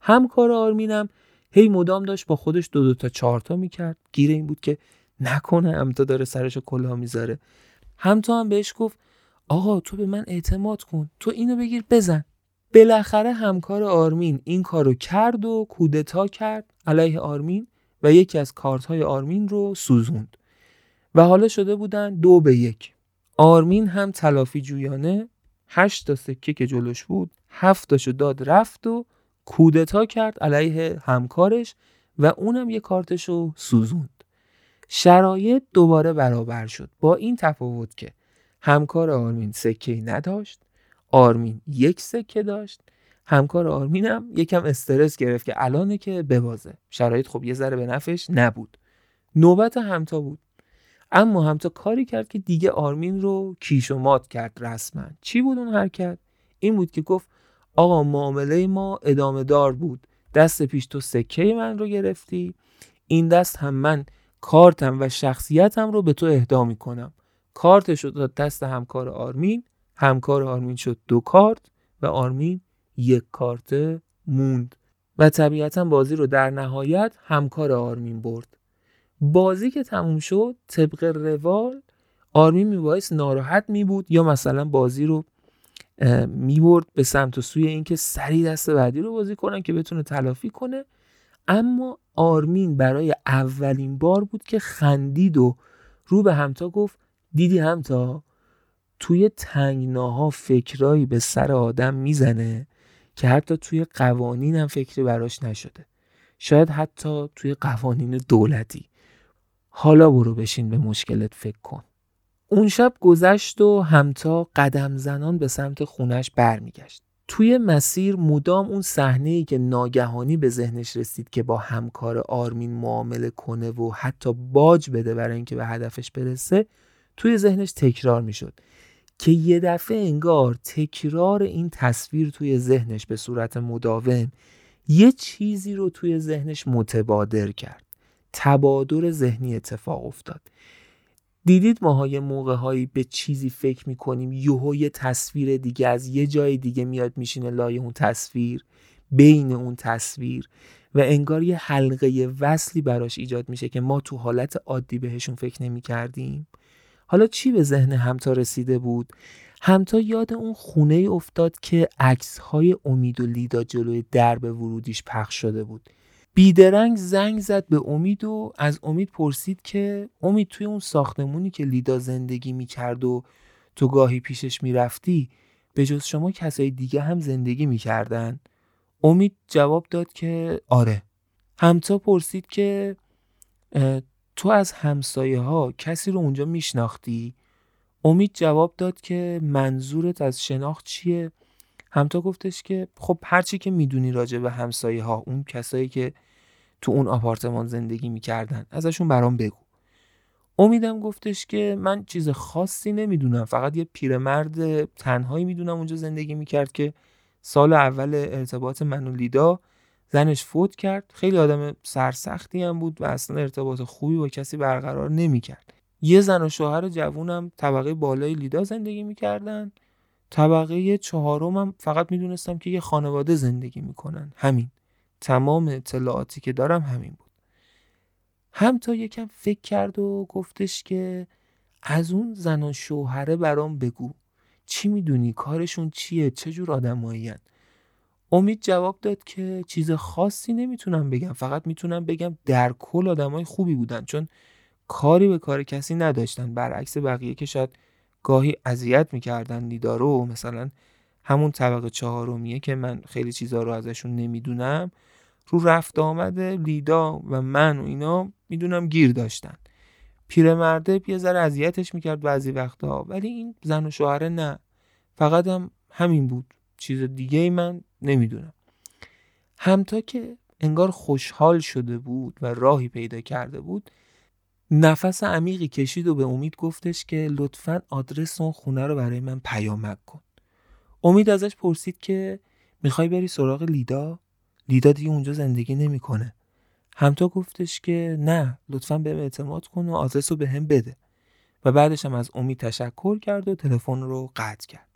همکار آرمینم هی مدام داشت با خودش دو دو تا چهار تا می‌کرد. گیر این بود که نکنه همتا داره سرش کلاه می‌ذاره. همتا هم بهش گفت آقا تو به من اعتماد کن. تو اینو بگیر بزن. بالاخره همکار آرمین این کارو کرد و کودتا کرد علیه آرمین و یکی از کارت های آرمین رو سوزوند. و حالا شده بودن دو به یک. آرمین هم تلافی جویانه هشت تا سکه که جلوش بود هفتاشو داد رفت و کودتا کرد علیه همکارش و اونم یه کارتشو سوزوند. شرایط دوباره برابر شد. با این تفاوت که همکار آرمین سکه نداشت آرمین یک سکه داشت همکار آرمینم یکم استرس گرفت که الانه که ببازه. شرایط خب یه ذره به نفش نبود. نوبت همتا بود. اما همتا کاری کرد که دیگه آرمین رو کیش و مات کرد رسما. چی بود اون حرکت؟ این بود که گفت آقا معامله ما ادامه دار بود. دست پیش تو سکه من رو گرفتی. این دست هم من کارتم و شخصیتم رو به تو اهدا می‌کنم. کارتش رو داد دست همکار آرمین همکار آرمین شد دو کارت و آرمین یک کارت موند. و طبیعتا بازی رو در نهایت همکار آرمین برد. بازی که تموم شد طبق روال آرمین میبایست ناراحت می بود یا مثلا بازی رو می‌برد به سمت و سوی اینکه سری دست بعدی رو بازی کنن که بتونه تلافی کنه. اما آرمین برای اولین بار بود که خندید و رو به همتا گفت دیدی همتا؟ توی تنگناها فکرایی به سر آدم می‌زنه که حتی توی قوانین هم فکری براش نشده. شاید حتی توی قوانین دولتی. حالا برو بشین به مشکلت فکر کن. اون شب گذشت و همتا قدم زنان به سمت خونش برمیگشت. توی مسیر مدام اون صحنه ای که ناگهانی به ذهنش رسید که با همکار آرمین معامله کنه و حتی باج بده برای اینکه به هدفش برسه توی ذهنش تکرار می‌شد که یه دفعه انگار تکرار این تصویر توی ذهنش به صورت مداوم یه چیزی رو توی ذهنش متبادر کرد. تبادر ذهنی اتفاق افتاد. دیدید ماها یه موقع هایی به چیزی فکر می‌کنیم یهو یه تصویر دیگه از یه جای دیگه میاد میشینه لای اون تصویر بین اون تصویر و انگار یه حلقه وصلی براش ایجاد میشه که ما تو حالت عادی بهشون فکر نمی کردیم حالا چی به ذهن همتا رسیده بود؟ همتا یاد اون خونه افتاد که عکس های امید و لیدا جلوی درب ورودیش پخش شده بود. بیدرنگ زنگ زد به امید و از امید پرسید که امید توی اون ساختمونی که لیدا زندگی می‌کرد و تو گاهی پیشش می‌رفتی به جز شما کسای دیگه هم زندگی می‌کردن امید جواب داد که آره همتا پرسید که تو از همسایه ها کسی رو اونجا میشناختی؟ امید جواب داد که منظورت از شناخت چیه؟ همتا گفتش که خب هرچی که می‌دونی راجع به همسایه ها اون کسایی که تو اون آپارتمان زندگی می‌کردن. ازشون برام بگو. امیدم گفتش که من چیز خاصی نمی‌دونم. فقط یه پیرمرد تنهایی می‌دونم اونجا زندگی می‌کرد که سال اول ارتباط من و لیدا زنش فوت کرد. خیلی آدم سرسختی هم بود و اصلا ارتباط خوبی با کسی برقرار نمی‌کرد. یه زن و شوهر جوونم طبقه بالای لیدا زندگی می‌کردن. طبقه چهارم هم فقط می‌دونستم که یه خانواده زندگی می‌کنن. همین. تمام اطلاعاتی که دارم همین بود. هم تا یکم فکر کرد و گفتش که از اون زن و شوهره برام بگو. چی می‌دونی؟ کارشون چیه؟ چه جور آدمایی امید جواب داد که چیز خاصی نمی‌تونم بگم. فقط می‌تونم بگم در کل آدمای خوبی بودن چون کاری به کار کسی نداشتن. برعکس بقیه که شاید گاهی اذیت می‌کردن نیدارو مثلا همون طبقه چهارمیه که من خیلی چیزا رو ازشون نمی‌دونم. رو رفت آمده لیدا و من و اینا می‌دونم گیر داشتن. پیرمرده یه ذره اذیتش می‌کرد بعضی وقتا ولی این زن و شوهره نه. فقط هم همین بود. چیز دیگه ای من نمی‌دونم. همتا که انگار خوشحال شده بود و راهی پیدا کرده بود نفس عمیقی کشید و به امید گفتش که لطفا آدرس اون خونه رو برای من پیامک کن. امید ازش پرسید که می‌خوای بری سراغ لیدا؟ لیدا دیگه اونجا زندگی نمی‌کنه. همتا گفتش که نه لطفا بهم اعتماد کن و آدرس رو به هم بده. و بعدش هم از امید تشکر کرد و تلفن رو قطع کرد.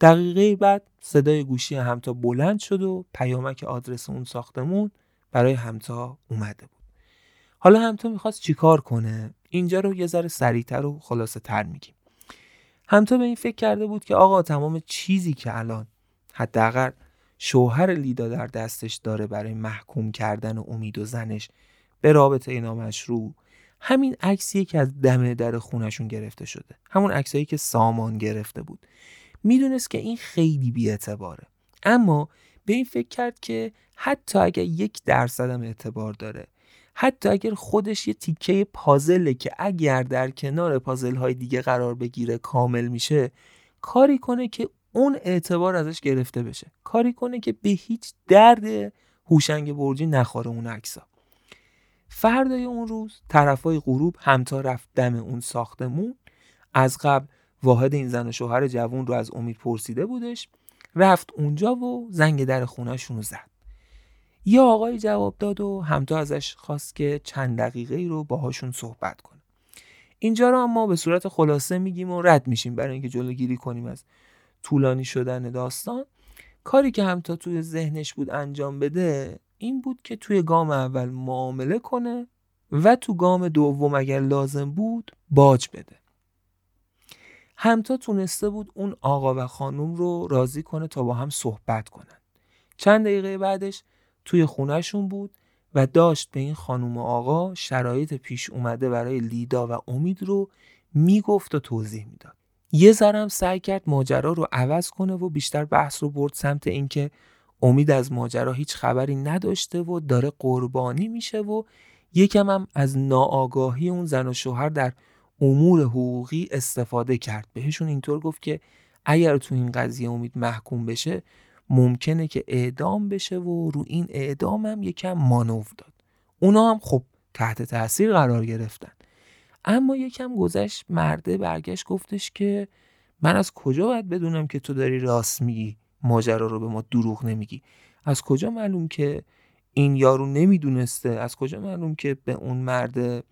دقیقه بعد صدای گوشی همتا بلند شد و پیامک آدرس اون ساختمون برای همتا اومده بود. حالا همتا می‌خواست چیکار کنه؟ اینجا رو یه ذره سریعتر و خلاصه تر میگیم. همتا به این فکر کرده بود که آقا تمام چیزی که الان حداقل شوهر لیدا در دستش داره برای محکوم کردن امید و زنش به رابطه نامشروع همین عکسیه که از دم در خونشون گرفته شده. همون عکسایی که سامان گرفته بود. می‌دونست که این خیلی بیاعتباره. اما به این فکر کرد که حتی اگر یک درصدم اعتبار داره حتی اگر خودش یه تیکه پازله که اگر در کنار پازل های دیگه قرار بگیره کامل میشه کاری کنه که اون اعتبار ازش گرفته بشه. کاری کنه که به هیچ درد هوشنگ برجی نخوره اون عکسا فردای اون روز طرفای غروب همتا رفت دم اون ساختمون. از قبل واحد این زن و شوهر جوون رو از امید پرسیده بودش. رفت اونجا و زنگ در خونهشون رو زد. یه آقای جواب داد و همتا ازش خواست که چند دقیقه ای رو باهاشون صحبت کنه. اینجا رو اما به صورت خلاصه میگیم و رد میشیم برای اینکه جلوگیری کنیم از طولانی شدن داستان. کاری که همتا توی ذهنش بود انجام بده این بود که توی گام اول معامله کنه و تو گام دوم اگر لازم بود باج بده. همتا تونسته بود اون آقا و خانوم رو راضی کنه تا با هم صحبت کنن. چند دقیقه بعدش توی خونهشون بود و داشت به این خانوم و آقا شرایط پیش اومده برای لیدا و امید رو می‌گفت و توضیح می‌داد. یه ذرم سعی کرد ماجرا رو عوض کنه و بیشتر بحث رو برد سمت اینکه امید از ماجرا هیچ خبری نداشته و داره قربانی میشه و یکم هم از ناآگاهی اون زن و شوهر در امور حقوقی استفاده کرد. بهشون اینطور گفت که اگر تو این قضیه امید محکوم بشه ممکنه که اعدام بشه و رو این اعدام هم یکم مانور داد. اونا هم خب تحت تاثیر قرار گرفتن. اما یکم گذشت مرده برگشت گفتش که من از کجا باید بدونم که تو داری راست میگی ماجرا رو به ما دروغ نمیگی؟ از کجا معلوم که این یارو نمی‌دونسته؟ از کجا معلوم که به اون مرد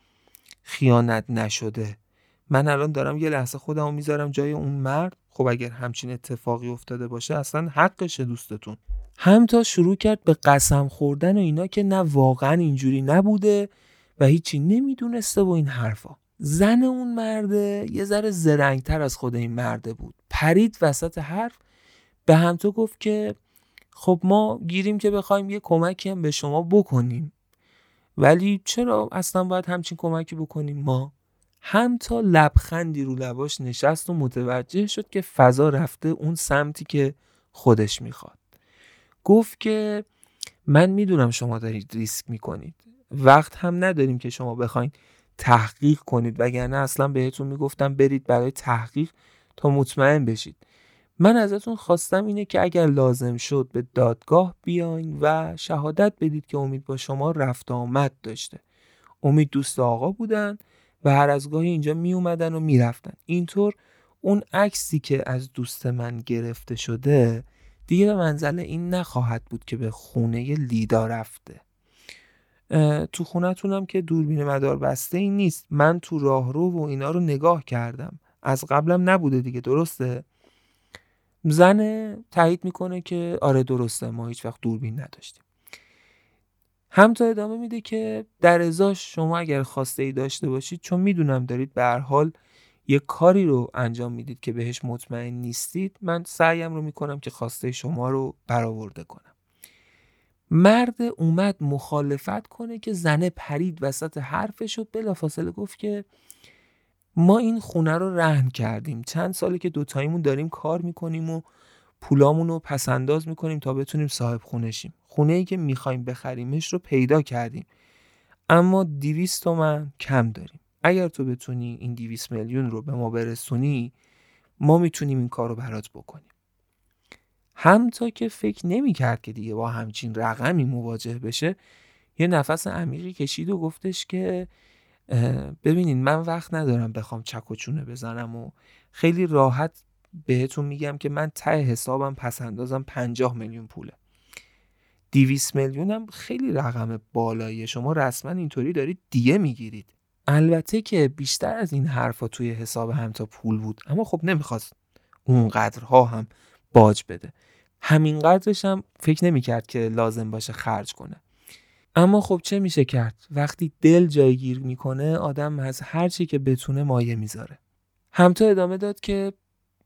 خیانت نشده؟ من الان دارم یه لحظه خودمو می‌ذارم جای اون مرد. خب اگر همچین اتفاقی افتاده باشه اصلا حقشه دوستتون. هم تا شروع کرد به قسم خوردن و اینا که نه واقعا اینجوری نبوده و هیچی نمی‌دونسته و این حرفا. زن اون مرده یه ذره زرنگتر از خود این مرده بود. پرید وسط حرف به هم تو گفت که خب ما گیریم که بخوایم یه کمکی هم به شما بکنیم. ولی چرا اصلا باید همچین کمکی بکنیم؟ ما هم تا لبخندی رو لباش نشست و متوجه شد که فضا رفته اون سمتی که خودش می‌خواد. گفت که من می‌دونم شما دارید ریسک می‌کنید. وقت هم نداریم که شما بخواین تحقیق کنید. وگرنه اصلا بهتون می‌گفتم برید برای تحقیق تا مطمئن بشید. من ازتون خواستم اینه که اگر لازم شد به دادگاه بیاین و شهادت بدید که امید با شما رفت آمد داشته. امید دوست آقا بودن. و هر از گاهی اینجا می اومدن و می‌رفتن. اینطور اون عکسی که از دوست من گرفته شده دیگه به منزل این نخواهد بود که به خونه لیدا رفته. تو خونتونم که دوربین مدار بسته این نیست. من تو راهرو و اینا رو نگاه کردم. از قبلم نبوده دیگه درسته؟ زن تایید می‌کنه که آره درسته ما هیچ وقت دوربین نداشتیم. هم تا ادامه میده که در ازاش شما اگر خواسته ای داشته باشید چون می‌دونم دارید به هر حال یه کاری رو انجام می‌دید که بهش مطمئن نیستید من سعیم رو می‌کنم که خواسته شما رو برآورده کنم. مرد اومد مخالفت کنه که زنه پرید وسط حرفش و بلافاصله گفت که ما این خونه رو رهن کردیم. چند ساله که دوتاییمون داریم کار می‌کنیم و پولامون رو پسنداز می‌کنیم تا بتونیم صاحب خونه شیم. خونه ای که می‌خوایم بخریمش رو پیدا کردیم. اما دیویست تومن کم داریم. اگر تو بتونی این دیویست میلیون رو به ما برسونی ما می‌تونیم این کار رو برات بکنیم. هم تا که فکر نمی‌کرد که دیگه با همچین رقمی مواجه بشه یه نفس عمیقی کشید و گفتش که ببینین من وقت ندارم بخوام چک و چونه بزنم و خیلی راحت بهتون میگم که من ته حسابم پس اندازم 50 میلیون پوله. 200 میلیونم خیلی رقم بالاییه. شما رسما اینطوری دارید دیگه می‌گیرید. البته که بیشتر از این حرفا توی حساب هم تا پول بود اما خب نمی‌خواست اونقدرها هم باج بده. همین قدرش هم فکر نمی‌کرد که لازم باشه خرج کنه. اما خب چه میشه کرد؟ وقتی دل جایگیر می‌کنه آدم از هر چی که بتونه مایه می‌ذاره. همتا ادامه داد که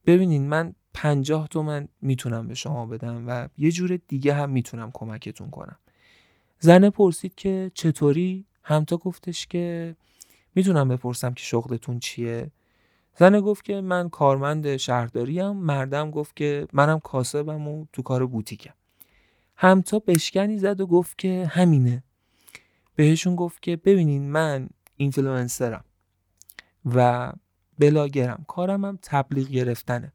ببینین من پنجاه تومن می‌تونم به شما بدم و یه جور دیگه هم می‌تونم کمکتون کنم. زنه پرسید که چطوری؟ همتا گفتش که می‌تونم بپرسم که شغلتون چیه؟ زنه گفت که من کارمند شهرداریم. مرده‌م گفت که منم کاسبم و تو کار بوتیکم. همتا بشکنی زد و گفت که همینه. بهشون گفت که ببینین من اینفلوئنسرم و بلاگرم. کارم هم تبلیغ گرفتنه.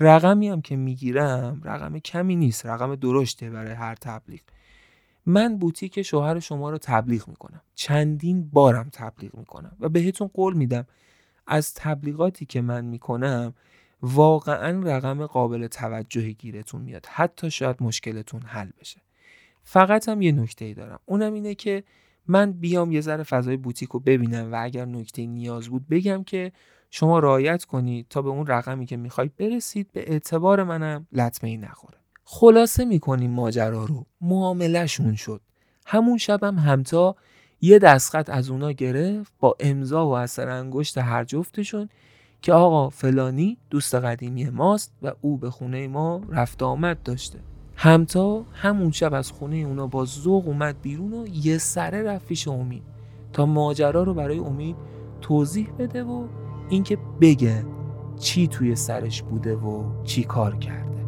رقمی هم که می‌گیرم رقم کمی نیست. رقم درشته برای هر تبلیغ. من بوتیک شوهر شما رو تبلیغ می‌کنم. چندین بارم تبلیغ می‌کنم و بهتون قول میدم. از تبلیغاتی که من می‌کنم واقعا رقم قابل توجهی گیرتون میاد. حتی شاید مشکلتون حل بشه. فقط هم یه نکته ای دارم. اونم اینه که من بیام یه ذره فضای بوتیک رو ببینم و اگر نکته نیاز بود بگم که شما رعایت کنید تا به اون رقمی که می‌خواید برسید به اعتبار منم لطمه ای نخوره. خلاصه می‌کنیم ماجرا رو. معاملهشون شد. همون شبم هم همتا یه دستخط از اونا گرفت با امضا و اثر انگشت هر جفتشون که آقا فلانی دوست قدیمی ماست و او به خونه ما رفت آمد داشته. همتا همون شب از خونه اونا با ذوق اومد بیرون و یه سره رفت پیش امید تا ماجرا رو برای امید توضیح بده و اینکه بگه چی توی سرش بوده و چی کار کرده.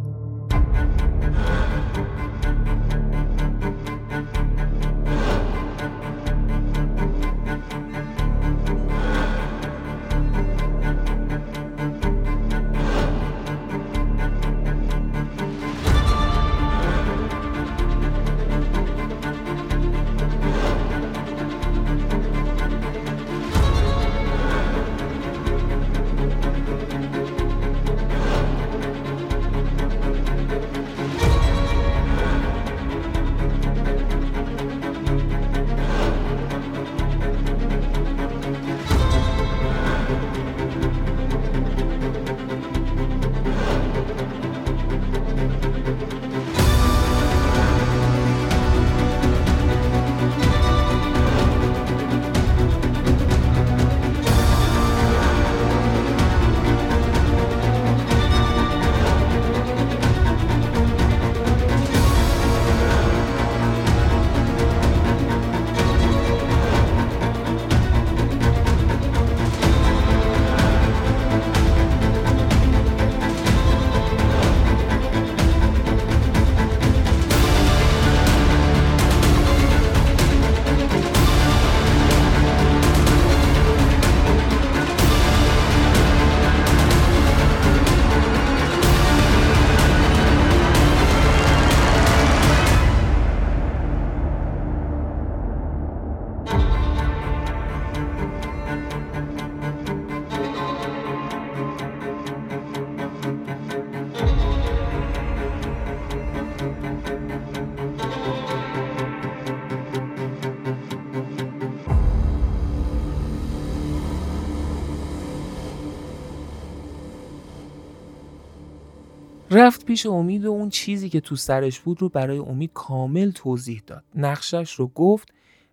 پیش امید و اون چیزی که تو سرش بود رو برای امید کامل توضیح داد. نقشش رو گفت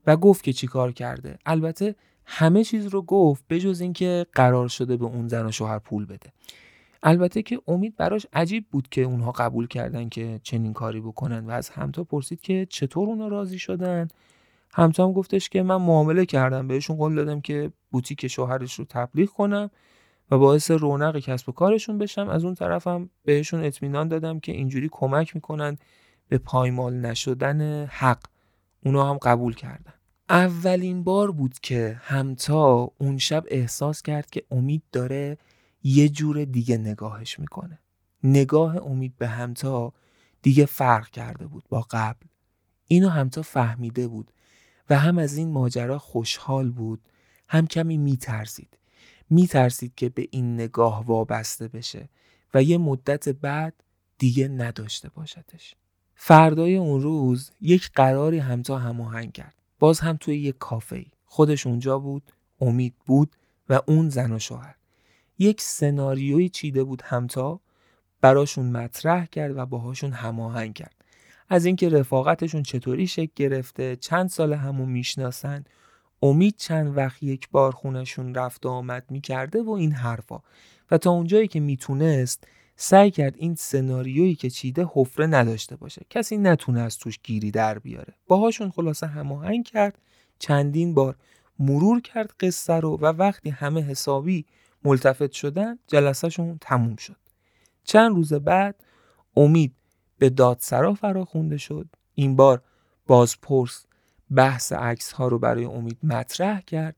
و گفت که چی کار کرده. البته همه چیز رو گفت بجز اینکه قرار شده به اون زن و شوهر پول بده. البته که امید براش عجیب بود که اونها قبول کردن که چنین کاری بکنن و از همتا پرسید که چطور اونا راضی شدن. همتا هم گفتش که من معامله کردم. بهشون قول دادم که بوتیک شوهرش رو تبلیغ کنم. و باعث رونق کسب و کارشون بشم. از اون طرفم بهشون اطمینان دادم که اینجوری کمک می‌کنن به پایمال نشدن حق. اونا هم قبول کردن. اولین بار بود که همتا اون شب احساس کرد که امید داره یه جور دیگه نگاهش می‌کنه. نگاه امید به همتا دیگه فرق کرده بود با قبل. اینو همتا فهمیده بود و هم از این ماجرا خوشحال بود هم کمی میترسید. میترسید که به این نگاه وابسته بشه و یه مدت بعد دیگه نداشته باشدش. فردای اون روز یک قراری همتا هماهنگ کرد. باز هم توی یک کافه خودش اونجا بود امید بود و اون زن و شوهر. یک سناریوی چیده بود همتا براشون مطرح کرد و باهاشون هماهنگ کرد. از اینکه رفاقتشون چطوری شکل گرفته چند سال همو می‌شناسن امید چند وقت یک بار خونشون رفت و آمد می‌کرده و این حرفا. و تا اونجایی که می‌تونست سعی کرد این سناریویی که چیده حفره نداشته باشه. کسی نتونه از توش گیری در بیاره. باهاشون خلاصه هماهنگ کرد. چندین بار مرور کرد قصه رو و وقتی همه حسابی ملتفت شدن جلسهشون تموم شد. چند روز بعد امید به دادسرا فراخونده شد. این بار بازپرس بحث عکس ها رو برای امید مطرح کرد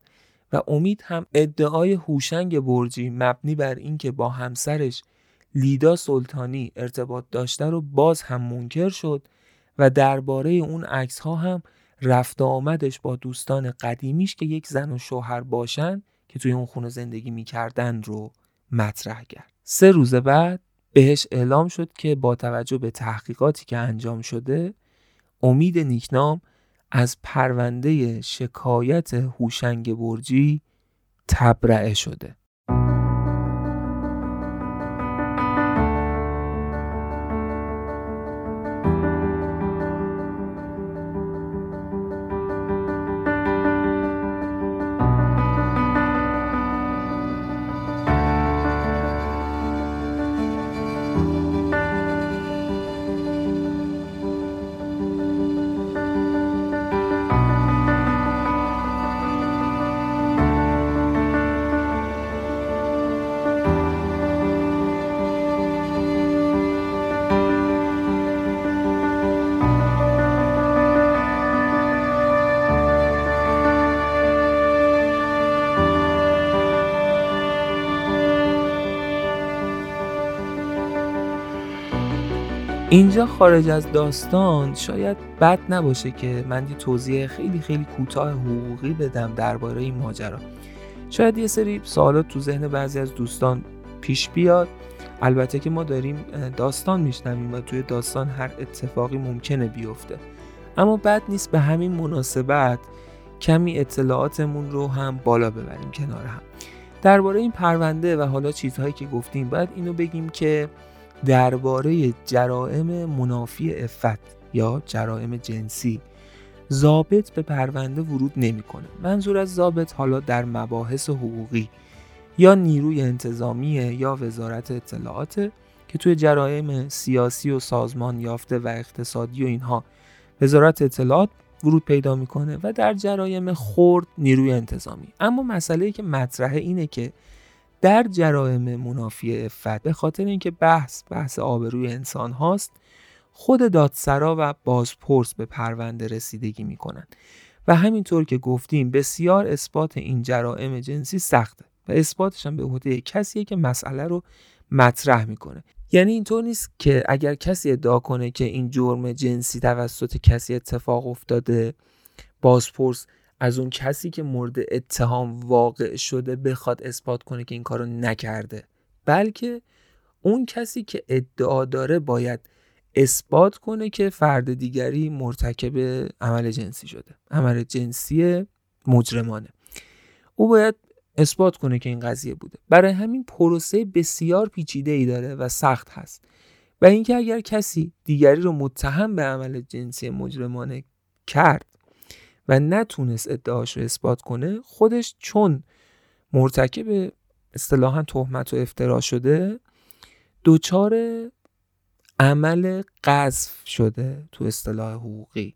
و امید هم ادعای هوشنگ برجی مبنی بر اینکه با همسرش لیدا سلطانی ارتباط داشته رو باز هم منکر شد و درباره اون عکس ها هم رفت آمدش با دوستان قدیمیش که یک زن و شوهر باشن که توی اون خونه زندگی می‌کردن رو مطرح کرد. سه روز بعد بهش اعلام شد که با توجه به تحقیقاتی که انجام شده امید نیکنام از پرونده شکایت هوشنگ برجی تبرعه شده. اینجا خارج از داستان شاید بد نباشه که من یه توضیح خیلی خیلی کوتاه حقوقی بدم درباره این ماجرا. شاید یه سری سوالات تو ذهن بعضی از دوستان پیش بیاد. البته که ما داریم داستان میشنویم و توی داستان هر اتفاقی ممکنه بیفته. اما بد نیست به همین مناسبت کمی اطلاعاتمون رو هم بالا ببریم کنار هم. درباره این پرونده و حالا چیزهایی که گفتیم باید اینو بگیم که درباره جرائم منافی افت یا جرائم جنسی ضابط به پرونده ورود نمی‌کنه. منظور از ضابط حالا در مباحث حقوقی یا نیروی انتظامی یا وزارت اطلاعات که توی جرائم سیاسی و سازمان یافته و اقتصادی و اینها وزارت اطلاعات ورود پیدا می‌کنه و در جرایم خرد نیروی انتظامی اما مسئله که مطرحه اینه که در جرائم منافی افت به خاطر اینکه بحث بحث آبروی انسان هاست خود دادسرا و بازپرس به پرونده رسیدگی می‌کنن. و همینطور که گفتیم بسیار اثبات این جرائم جنسی سخته و اثباتش هم به عهده کسیه که مسئله رو مطرح می‌کنه. یعنی اینطور نیست که اگر کسی ادعا کنه که این جرم جنسی توسط کسی اتفاق افتاده بازپرس از اون کسی که مورد اتهام واقع شده بخواد اثبات کنه که این کارو نکرده بلکه اون کسی که ادعا داره باید اثبات کنه که فرد دیگری مرتکب عمل جنسی شده عمل جنسی مجرمانه. او باید اثبات کنه که این قضیه بوده. برای همین پروسه بسیار پیچیده ای داره و سخت هست. و اینکه اگر کسی دیگری رو متهم به عمل جنسی مجرمانه کرد و نتونست ادعاش رو اثبات کنه خودش چون مرتکب اصطلاحا تهمت و افترا شده دچار عمل قذف شده تو اصطلاح حقوقی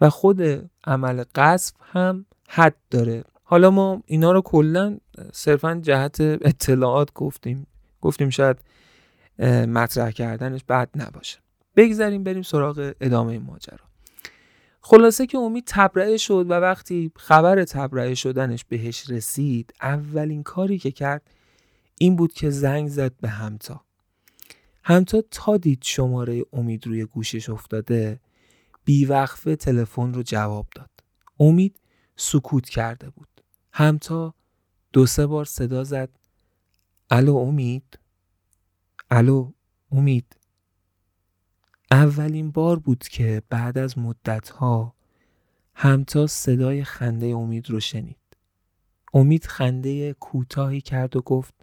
و خود عمل قذف هم حد داره. حالا ما اینا رو کلا صرفا جهت اطلاعات گفتیم. گفتیم شاید مطرح کردنش بد نباشه. بگذاریم بریم سراغ ادامه ماجرا. خلاصه که امید تبرئه شد و وقتی خبر تبرئه شدنش بهش رسید اولین کاری که کرد این بود که زنگ زد به همتا. همتا تا دید شماره امید روی گوشش افتاده بیوقفه تلفن رو جواب داد. امید سکوت کرده بود. همتا دو سه بار صدا زد. الو امید؟ الو امید؟ اولین بار بود که بعد از مدتها همتا صدای خنده امید رو شنید. امید خنده کوتاهی کرد و گفت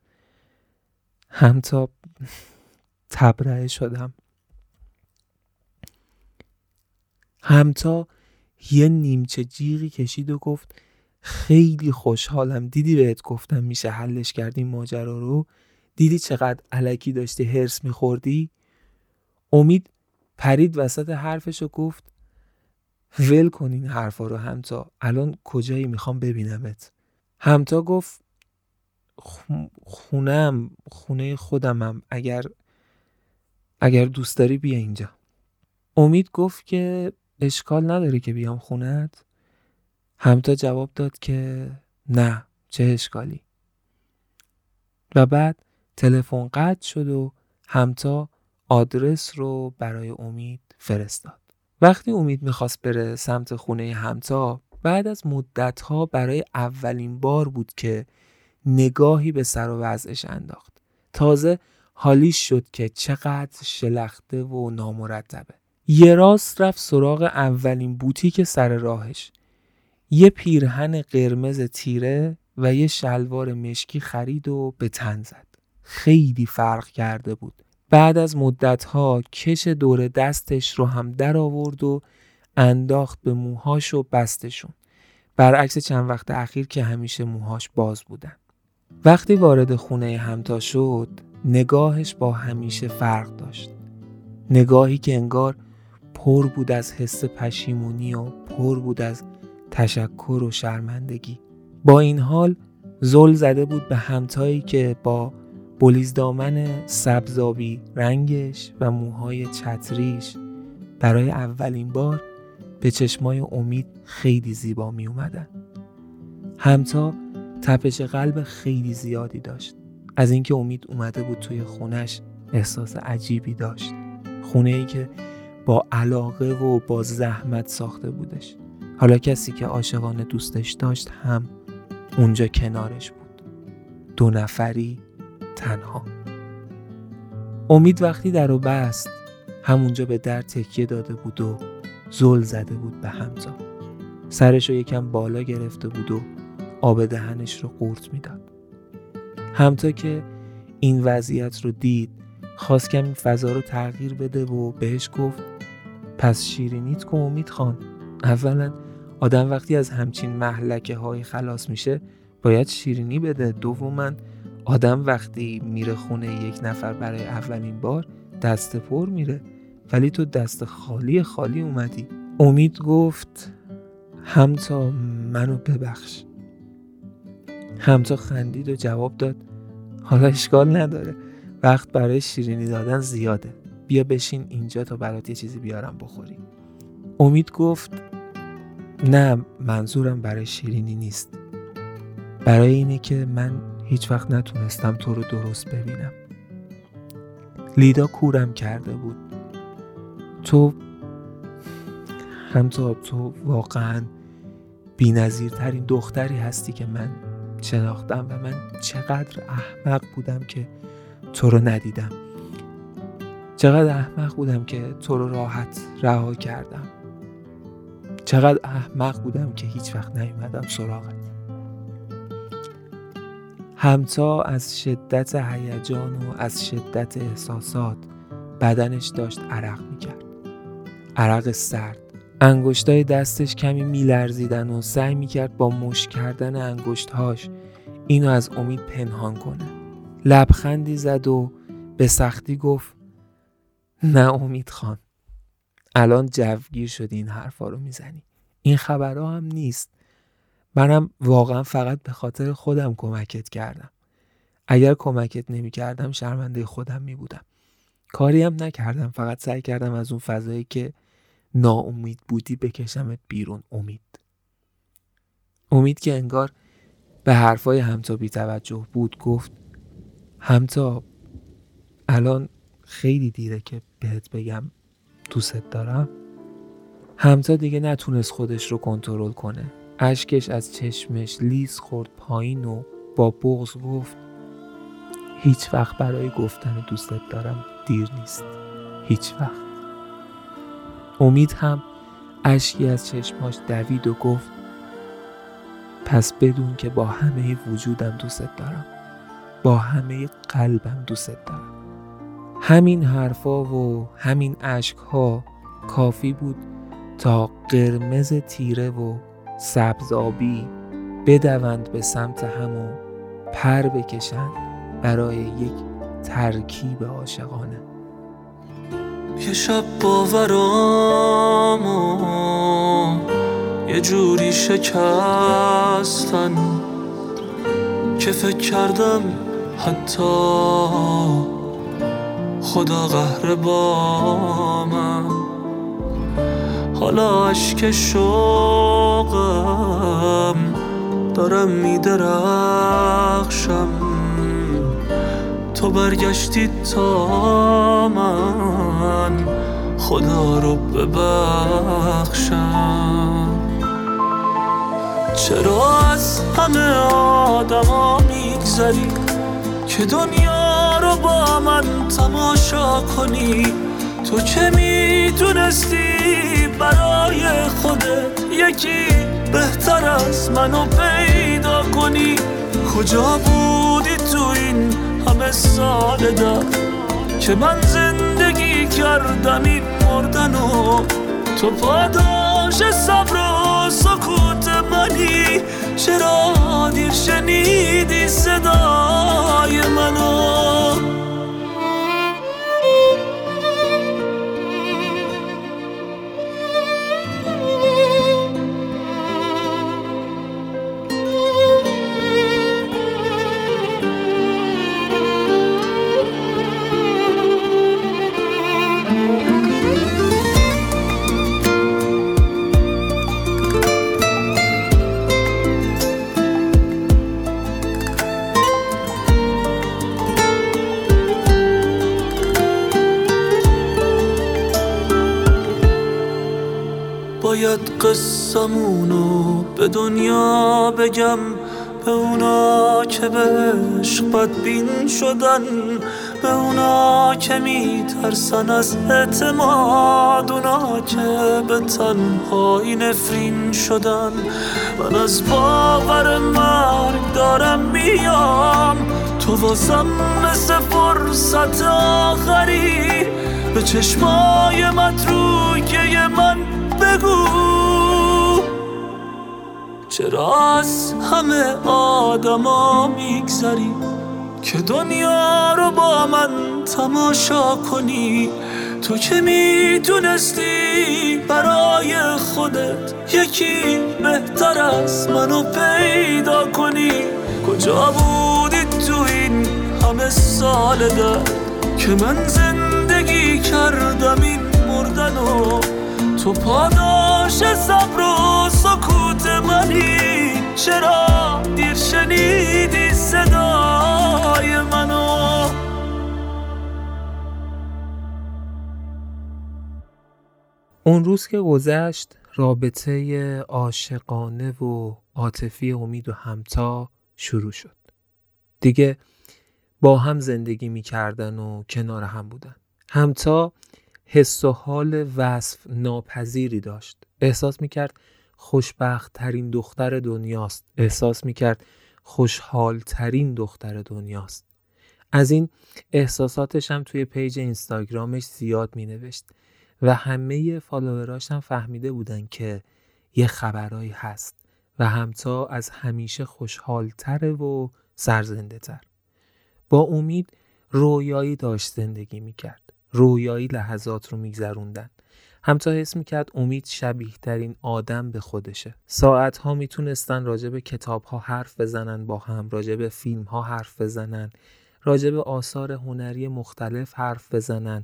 همتا تبرئه شدم. همتا یه نیمچه جیغی کشید و گفت خیلی خوشحالم دیدی بهت گفتم میشه حلش کردیم ماجرا رو دیدی چقدر علکی داشتی هرس میخوردی امید پرید وسط حرفش و گفت ول کن این حرفا رو همتا. الان کجایی می‌خوام ببینمت. همتا گفت خونم خونه خودمم. اگر اگر دوست داری بیا اینجا. امید گفت که اشکال نداره که بیام خونت همتا جواب داد که نه چه اشکالی. و بعد تلفن قطع شد و همتا آدرس رو برای امید فرستاد. وقتی امید می‌خواست بره سمت خونه همتا بعد از مدتها برای اولین بار بود که نگاهی به سر و وضعش انداخت. تازه حالیش شد که چقدر شلخته و نامرتبه. یه راست رفت سراغ اولین بوتیک سر راهش. یه پیرهن قرمز تیره و یه شلوار مشکی خرید و به تن زد. خیلی فرق کرده بود. بعد از مدتها کش دور دستش رو هم در آورد و انداخت به موهاش و بستشون. برعکس چند وقت اخیر که همیشه موهاش باز بودن. وقتی وارد خونه همتا شد نگاهش با همیشه فرق داشت. نگاهی که انگار پر بود از حس پشیمونی و پر بود از تشکر و شرمندگی. با این حال زل زده بود به همتایی که با بلیزدامن سبزابی رنگش و موهای چتریش برای اولین بار به چشمای امید خیلی زیبا می اومدن. همتا تپش قلب خیلی زیادی داشت. از اینکه امید اومده بود توی خونش احساس عجیبی داشت. خونه ای که با علاقه و با زحمت ساخته بودش. حالا کسی که عاشقانه دوستش داشت هم اونجا کنارش بود. دو نفری تنها. امید وقتی در و بست همونجا به در تکیه داده بود و زل زده بود به همتا سرش رو یکم بالا گرفته بود و آب دهنش رو قورت می‌داد. همتا که این وضعیت رو دید خواست کمی فضا رو تغییر بده و بهش گفت پس شیرینیت کن امید خان. اولا آدم وقتی از همچین محلکه های خلاص میشه باید شیرینی بده. دوما آدم وقتی میره خونه یک نفر برای اولین بار دست پر میره. ولی تو دست خالی خالی اومدی. امید گفت همتا منو ببخش. همتا خندید و جواب داد حالا اشکال نداره. وقت برای شیرینی دادن زیاده. بیا بشین اینجا تا برات یه چیزی بیارم بخوری. امید گفت نه منظورم برای شیرینی نیست. برای اینه که من هیچ وقت نتونستم تو رو درست ببینم. لیدا کورم کرده بود. تو همتا تو واقعا بینظیرترین دختری هستی که من شناختم و من چقدر احمق بودم که تو رو ندیدم. چقدر احمق بودم که تو رو راحت رها کردم. چقدر احمق بودم که هیچ وقت نیومدم سراغت. همتا از شدت هیجان و از شدت احساسات بدنش داشت عرق می‌کرد. عرق سرد. انگشتای دستش کمی میلرزیدن و سعی می‌کرد با مش کردن انگشتهاش اینو از امید پنهان کنه. لبخندی زد و به سختی گفت نه امید خان الان جوگیر شدی این حرفا رو می‌زنی. این خبرها هم نیست. منم واقعا فقط به خاطر خودم کمکت کردم. اگر کمکت نمی کردم شرمنده خودم می بودم کاری هم نکردم فقط سعی کردم از اون فضایی که ناامید بودی بکشمت بیرون. امید. امید که انگار به حرفای همتا بی توجه بود گفت همتا الان خیلی دیره که بهت بگم دوست دارم. همتا دیگه نتونست خودش رو کنترل کنه. اشکش از چشمش لیز خورد پایین و با بغز گفت هیچ وقت برای گفتن دوستت دارم دیر نیست. هیچ وقت. امید هم اشکی از چشماش دوید و گفت پس بدون که با همه وجودم دوستت دارم. با همه قلبم دوستت دارم. همین حرفا و همین اشکها کافی بود تا قرمز تیره و سبزابی بدوند به سمت همو پر بکشند برای یک ترکیب عاشقانه. یه شب باورام یه جوری شکستن که فکر کردم حتی خدا قهر با من حالا عشق شوقم دارم میدرخشم. تو برگشتی تا من خدا رو ببخشم. چرا از همه آدما میگذری که دنیا رو با من تماشا کنی؟ تو که می‌تونستی برای خودت یکی بهتر از منو پیدا کنی. کجا بودی تو این همه سال در که من زندگی کردم این مردن و تو پاداش صبر و سکوت منی. چرا دیر شنیدی صدای منو؟ باید قصمونو به دنیا بگم به اونا که به عشق بدبین شدن به اونا که میترسن از اعتماد اونا که به تنهایی نفرین شدن. من از باور مرگ دارم میام تو واسم مثل فرصت آخری. به چشمای متروکه من بگو. چرا از همه آدما میگذری که دنیا رو با من تماشا کنی؟ تو که می‌تونستی برای خودت یکی بهتر از منو پیدا کنی؟ کجا بودی تو این همه سال در که من زندگی کردم این مردن و تو پاداش صبر و سکوت منی. چرا دیر شنیدی صدای منو؟ اون روز که گذشت رابطه عاشقانه و عاطفی امید و همتا شروع شد. دیگه با هم زندگی می‌کردن و کنار هم بودن. همتا حس و حال وصف ناپذیری داشت. احساس می‌کرد خوشبخت ترین دختر دنیاست. احساس می‌کرد خوشحال ترین دختر دنیاست. از این احساساتش هم توی پیج اینستاگرامش زیاد مینوشت و همه فالووراش هم فهمیده بودن که یه خبرایی هست و همتا از همیشه خوشحالتره و سرزنده تر با امید رویایی داشت زندگی می‌کرد. رویایی لحظات رو میگذروندن. همتا حس می‌کرد امید شبیه ترین آدم به خودشه. ساعت ها می‌تونستن راجع به کتاب ها حرف بزنن با هم راجع به فیلم ها حرف بزنن راجع به آثار هنری مختلف حرف بزنن.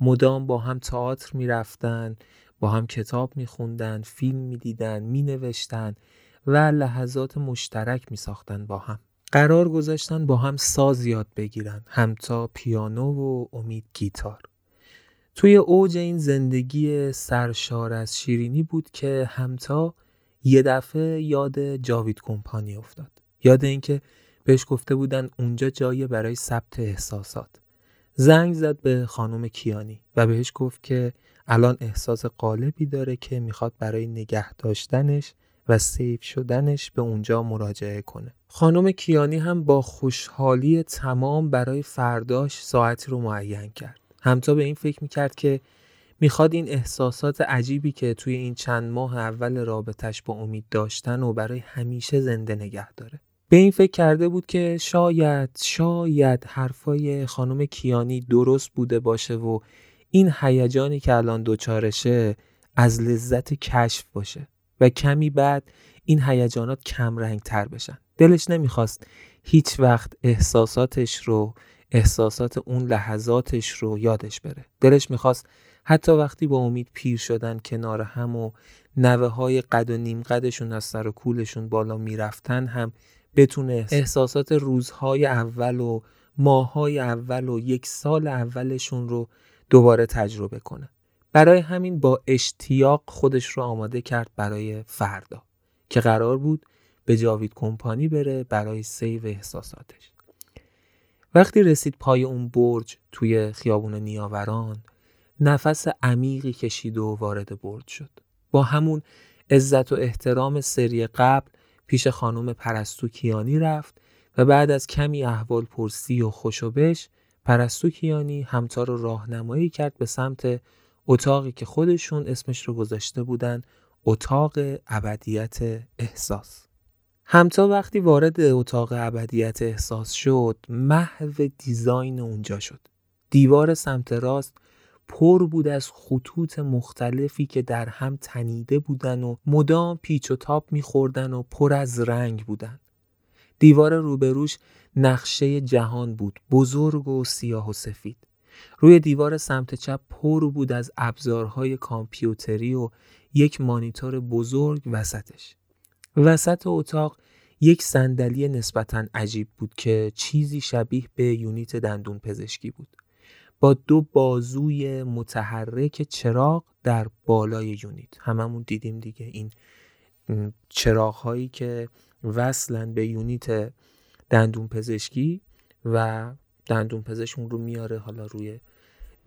مدام با هم تئاتر می‌رفتن با هم کتاب میخوندن فیلم می‌دیدن مینوشتن و لحظات مشترک میساختن با هم. قرار گذاشتن با هم ساز یاد بگیرن. همتا پیانو و امید گیتار. توی اوج این زندگی سرشار از شیرینی بود که همتا یه دفعه یاد جاوید کمپانی افتاد. یاد اینکه بهش گفته بودن اونجا جایی برای ثبت احساسات. زنگ زد به خانم کیانی و بهش گفت که الان احساس قالبی داره که می‌خواد برای نگه داشتنش و سیف شدنش به اونجا مراجعه کنه. خانم کیانی هم با خوشحالی تمام برای فرداش ساعتی رو معین کرد. همتا به این فکر می‌کرد که می‌خواد این احساسات عجیبی که توی این چند ماه اول رابطش با امید داشتن و برای همیشه زنده نگه داره. به این فکر کرده بود که شاید شاید حرفای خانم کیانی درست بوده باشه و این هیجانی که الان دوچارشه از لذت کشف باشه و کمی بعد این هیجانات کم رنگ تر بشن. دلش نمی‌خواست هیچ وقت احساساتش رو احساسات اون لحظاتش رو یادش بره. دلش می‌خواست حتی وقتی با امید پیر شدن کنار هم و نوه های قد و نیم قدشون از سر و کولشون بالا می‌رفتن هم بتونه احساسات روزهای اول و ماهای اول و یک سال اولشون رو دوباره تجربه کنه. برای همین با اشتیاق خودش رو آماده کرد برای فردا که قرار بود به جاوید کمپانی بره برای سیو احساساتش. وقتی رسید پای اون برج توی خیابون نیاوران نفس عمیقی کشید و وارد برج شد. با همون عزت و احترام سری قبل پیش خانم پرستو کیانی رفت و بعد از کمی احوال پرسی و خوشوبش پرستو کیانی همتا رو راهنمایی کرد به سمت اتاقی که خودشون اسمش رو گذاشته بودن اتاق ابدیت احساس. همتا وقتی وارد اتاق ابدیت احساس شد محو دیزاین اونجا شد دیوار سمت راست پر بود از خطوط مختلفی که در هم تنیده بودن و مدام پیچ و تاب میخوردن و پر از رنگ بودن. دیوار روبروش نقشه جهان بود بزرگ و سیاه و سفید. روی دیوار سمت چپ پر بود از ابزارهای کامپیوتری و یک مانیتور بزرگ وسطش. وسط اتاق یک صندلی نسبتا عجیب بود که چیزی شبیه به یونیت دندون پزشکی بود. با دو بازوی متحرک چراغ در بالای یونیت هممون دیدیم دیگه این چراغ هایی که وصلن به یونیت دندون پزشکی و دندون پزشک رو میاره حالا روی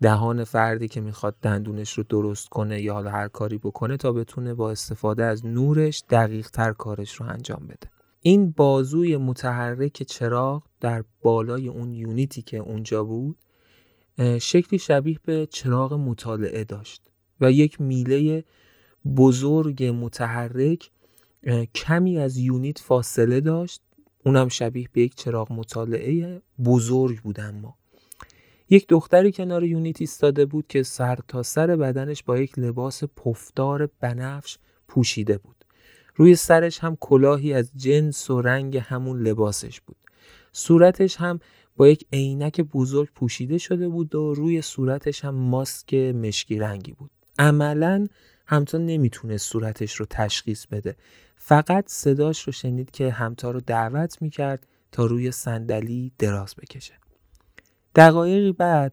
دهان فردی که می‌خواد دندونش رو درست کنه یا حالا هر کاری بکنه تا بتونه با استفاده از نورش دقیق تر کارش رو انجام بده. این بازوی متحرک چراغ در بالای اون یونیتی که اونجا بود شکلی شبیه به چراغ مطالعه داشت و یک میله بزرگ متحرک کمی از یونیت فاصله داشت. اونم شبیه به یک چراغ مطالعه بزرگ بود اما. یک دختری کنار یونیت ایستاده بود که سر تا سر بدنش با یک لباس پفدار بنفش پوشیده بود. روی سرش هم کلاهی از جنس و رنگ همون لباسش بود. صورتش هم با یک عینک بزرگ پوشیده شده بود و روی صورتش هم ماسک مشکی رنگی بود. عملا همتا نمی‌تونه صورتش رو تشخیص بده. فقط صداش رو شنید که همتا رو دعوت می‌کرد تا روی صندلی دراز بکشه. دقایقی بعد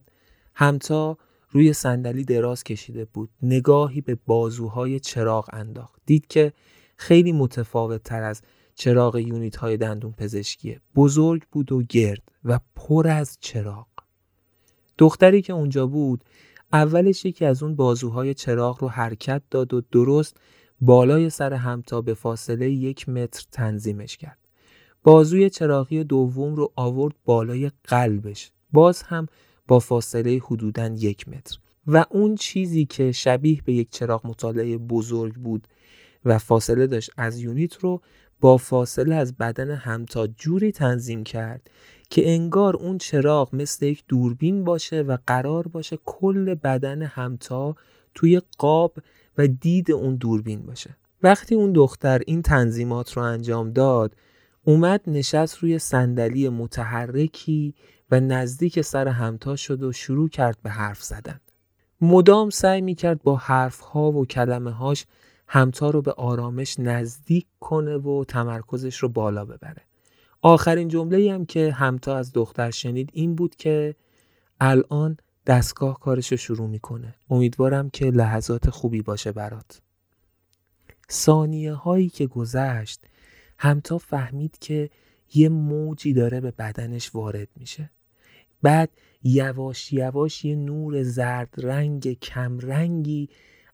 همتا روی صندلی دراز کشیده بود. نگاهی به بازوهای چراغ انداخت. دید که خیلی متفاوت تر از چراغ یونیت های دندون پزشکیه. بزرگ بود و گرد و پر از چراغ. دختری که اونجا بود اولش یکی از اون بازوهای چراغ رو حرکت داد و درست بالای سر همتا به فاصله یک متر تنظیمش کرد. بازوی چراغی دوم رو آورد بالای قلبش. باز هم با فاصله حدوداً یک متر. و اون چیزی که شبیه به یک چراغ مطالعه بزرگ بود و فاصله داشت از یونیت رو با فاصله از بدن همتا جوری تنظیم کرد که انگار اون چراغ مثل یک دوربین باشه و قرار باشه کل بدن همتا توی قاب و دید اون دوربین باشه. وقتی اون دختر این تنظیمات رو انجام داد اومد نشست روی صندلی متحرکی و نزدیک سر همتا شد و شروع کرد به حرف زدن. مدام سعی می کرد با حرفها و کلمه هاش همتا رو به آرامش نزدیک کنه و تمرکزش رو بالا ببره. آخرین جمله هم که همتا از دختر شنید این بود که الان دستگاه کارش رو شروع می‌کنه. امیدوارم که لحظات خوبی باشه برات. ثانیه هایی که گذشت همتا فهمید که یه موجی داره به بدنش وارد میشه. بعد یواش یواش یه نور زرد رنگ کم رنگی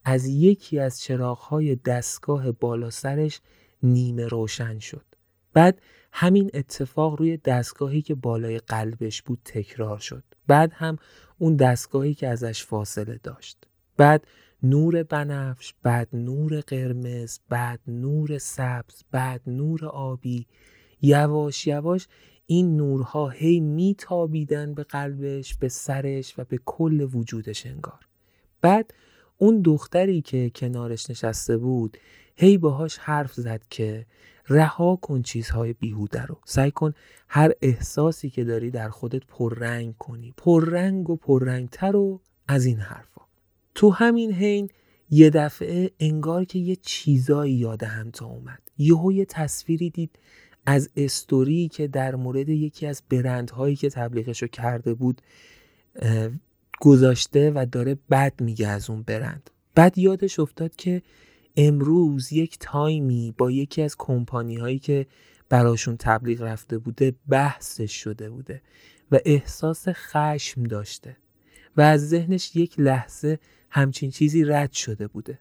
از یکی از چراغهای دستگاه بالا سرش نیمه روشن شد. بعد همین اتفاق روی دستگاهی که بالای قلبش بود تکرار شد. بعد هم اون دستگاهی که ازش فاصله داشت. بعد نور بنفش بعد نور قرمز بعد نور سبز بعد نور آبی یواش یواش این نورها هی میتابیدن به قلبش به سرش و به کل وجودش انگار. بعد اون دختری که کنارش نشسته بود هی باهاش حرف زد که رها کن چیزهای بیهوده رو. سعی کن هر احساسی که داری در خودت پررنگ کنی. پررنگ و پررنگتر و از این حرفا. تو همین حین یه دفعه انگار که یه چیزایی یاد همتا اومد. یهو یه تصویری دید از استوری که در مورد یکی از برندهایی که تبلیغشو کرده بود گذاشته و داره بد میگه از اون برند. بعد یادش افتاد که امروز یک تایمی با یکی از کمپانی هایی که براشون تبلیغ رفته بوده بحثش شده بوده و احساس خشم داشته و از ذهنش یک لحظه همچین چیزی رد شده بوده.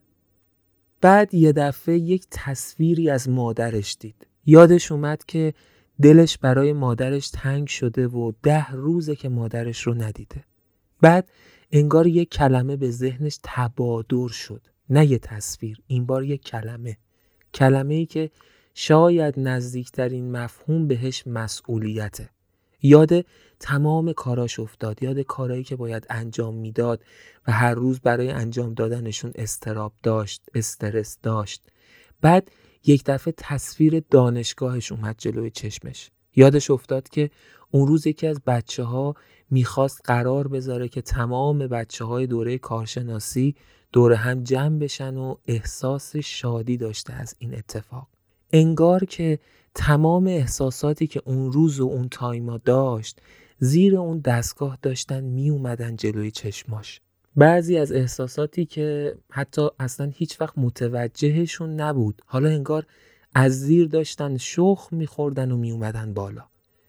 بعد یه دفعه یک تصویری از مادرش دید. یادش اومد که دلش برای مادرش تنگ شده و ده روزه که مادرش رو ندیده. بعد انگار یک کلمه به ذهنش تبادر شد. نه یه تصویر این بار یک کلمه. کلمه ای که شاید نزدیکترین مفهوم بهش مسئولیته. یاد تمام کاراش افتاد. یاد کارهایی که باید انجام می‌داد و هر روز برای انجام دادنشون استراب داشت استرس داشت. بعد یک دفعه تصویر دانشگاهش اومد جلوی چشمش. یادش افتاد که اون روز یکی از بچه ها می‌خواست قرار بذاره که تمام بچه های دوره کارشناسی دور هم جمع بشن و احساس شادی داشته از این اتفاق. انگار که تمام احساساتی که اون روز و اون تایما داشت زیر اون دستگاه داشتن می اومدن جلوی چشماش. بعضی از احساساتی که حتی اصلا هیچ وقت متوجهشون نبود. حالا انگار از زیر داشتن شخ میخوردن و می اومدن بالا.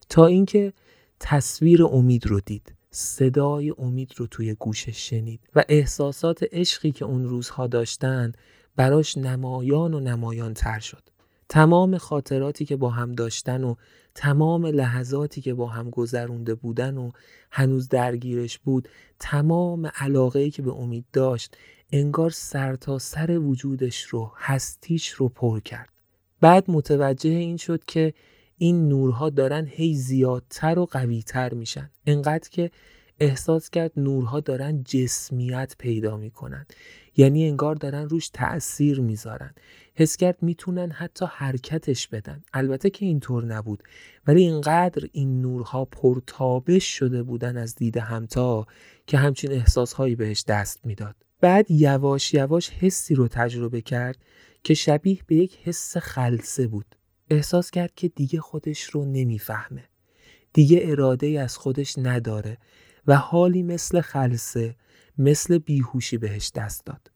تا اینکه تصویر امید رو دید. صدای امید رو توی گوشش شنید. و احساسات عشقی که اون روزها داشتن براش نمایان و نمایان تر شد. تمام خاطراتی که با هم داشتن و تمام لحظاتی که با هم گذرونده بودن و هنوز درگیرش بود تمام علاقه که به امید داشت انگار سر تا سر وجودش رو هستیش رو پر کرد. بعد متوجه این شد که این نورها دارن هی زیادتر و قویتر میشن. انقدر که احساس کرد نورها دارن جسمیت پیدا می‌کنن. یعنی انگار دارن روش تأثیر می‌ذارن. حس کرد می‌تونن حتی حرکتش بدن. البته که اینطور نبود. ولی اینقدر این نورها پرتابش شده بودن از دید همتا که همچین احساسهایی بهش دست می‌داد. بعد یواش یواش حسی رو تجربه کرد که شبیه به یک حس خلصه بود. احساس کرد که دیگه خودش رو نمی‌فهمه. دیگه اراده از خودش نداره و حالی مثل خلصه مثل بیهوشی بهش دست داد.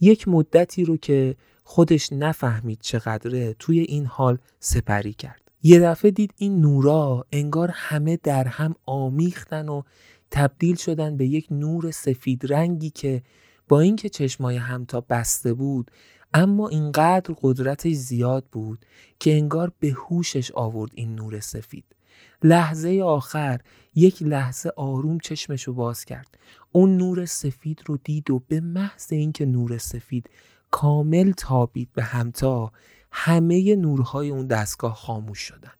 یک مدتی رو که خودش نفهمید چقدره توی این حال سپری کرد. یه دفعه دید این نورا انگار همه در هم آمیختن و تبدیل شدن به یک نور سفید رنگی که با اینکه چشمای همتا بسته بود اما اینقدر قدرتش زیاد بود که انگار به هوشش آورد این نور سفید. لحظه آخر یک لحظه آروم چشمشو باز کرد. اون نور سفید رو دید و به محض اینکه نور سفید کامل تابید به همتا همه نورهای اون دستگاه خاموش شدن.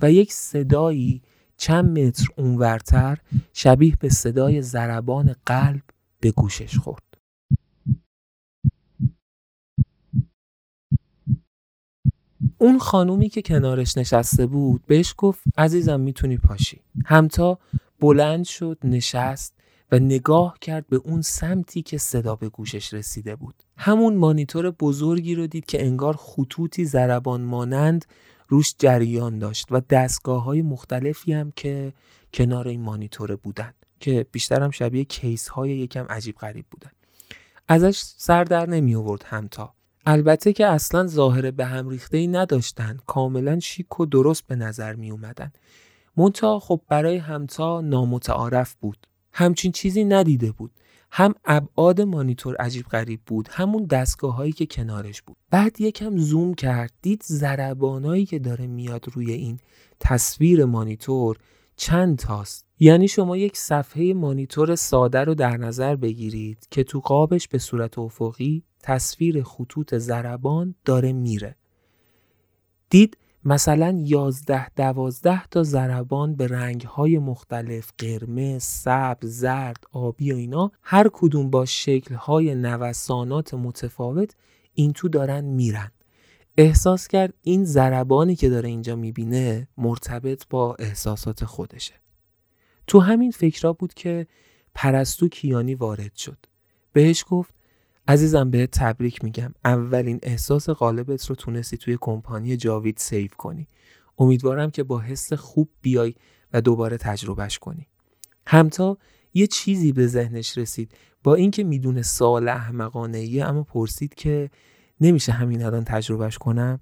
و یک صدایی چند متر اونورتر شبیه به صدای ضربان قلب به گوشش خورد. اون خانومی که کنارش نشسته بود بهش گفت عزیزم می‌تونی پاشی. همتا بلند شد نشست و نگاه کرد به اون سمتی که صدا به گوشش رسیده بود. همون مانیتور بزرگی رو دید که انگار خطوطی زربان مانند روش جریان داشت و دستگاه های مختلفی هم که کنار این مانیتور بودن که بیشتر هم شبیه کیس های یکم عجیب غریب بودن. ازش سر در نمی آورد همتا. البته که اصلا ظاهر به هم ریخته ای نداشتن کاملا شیک و درست به نظر می اومدن منتها خب برای همتا نامتعارف بود. همچین چیزی ندیده بود. هم ابعاد مانیتور عجیب غریب بود همون دستگاه هایی که کنارش بود. بعد یکم زوم کرد دید که داره میاد روی این تصویر مانیتور چند تاست. یعنی شما یک صفحه مانیتور ساده رو در نظر بگیرید که تو قابش به صورت افقی تصویر خطوط زربان داره میره. دید مثلا 11 12 تا ضربان به رنگهای مختلف قرمز، سبز، زرد، آبی و اینا هر کدوم با شکلهای نوسانات متفاوت این تو دارن میرن. احساس کرد این ضربانی که داره اینجا می‌بینه مرتبط با احساسات خودشه. تو همین فکرها بود که پرستو کیانی وارد شد. بهش گفت عزیزم بهت تبریک میگم. اولین احساس غالبت رو تونستی توی کمپانی جاوید save کنی. امیدوارم که با حس خوب بیای و دوباره تجربهش کنی. همتا یه چیزی به ذهنش رسید. با اینکه می‌دونه سوال احمقانه ایه اما پرسید که نمیشه همین الان تجربهش کنم؟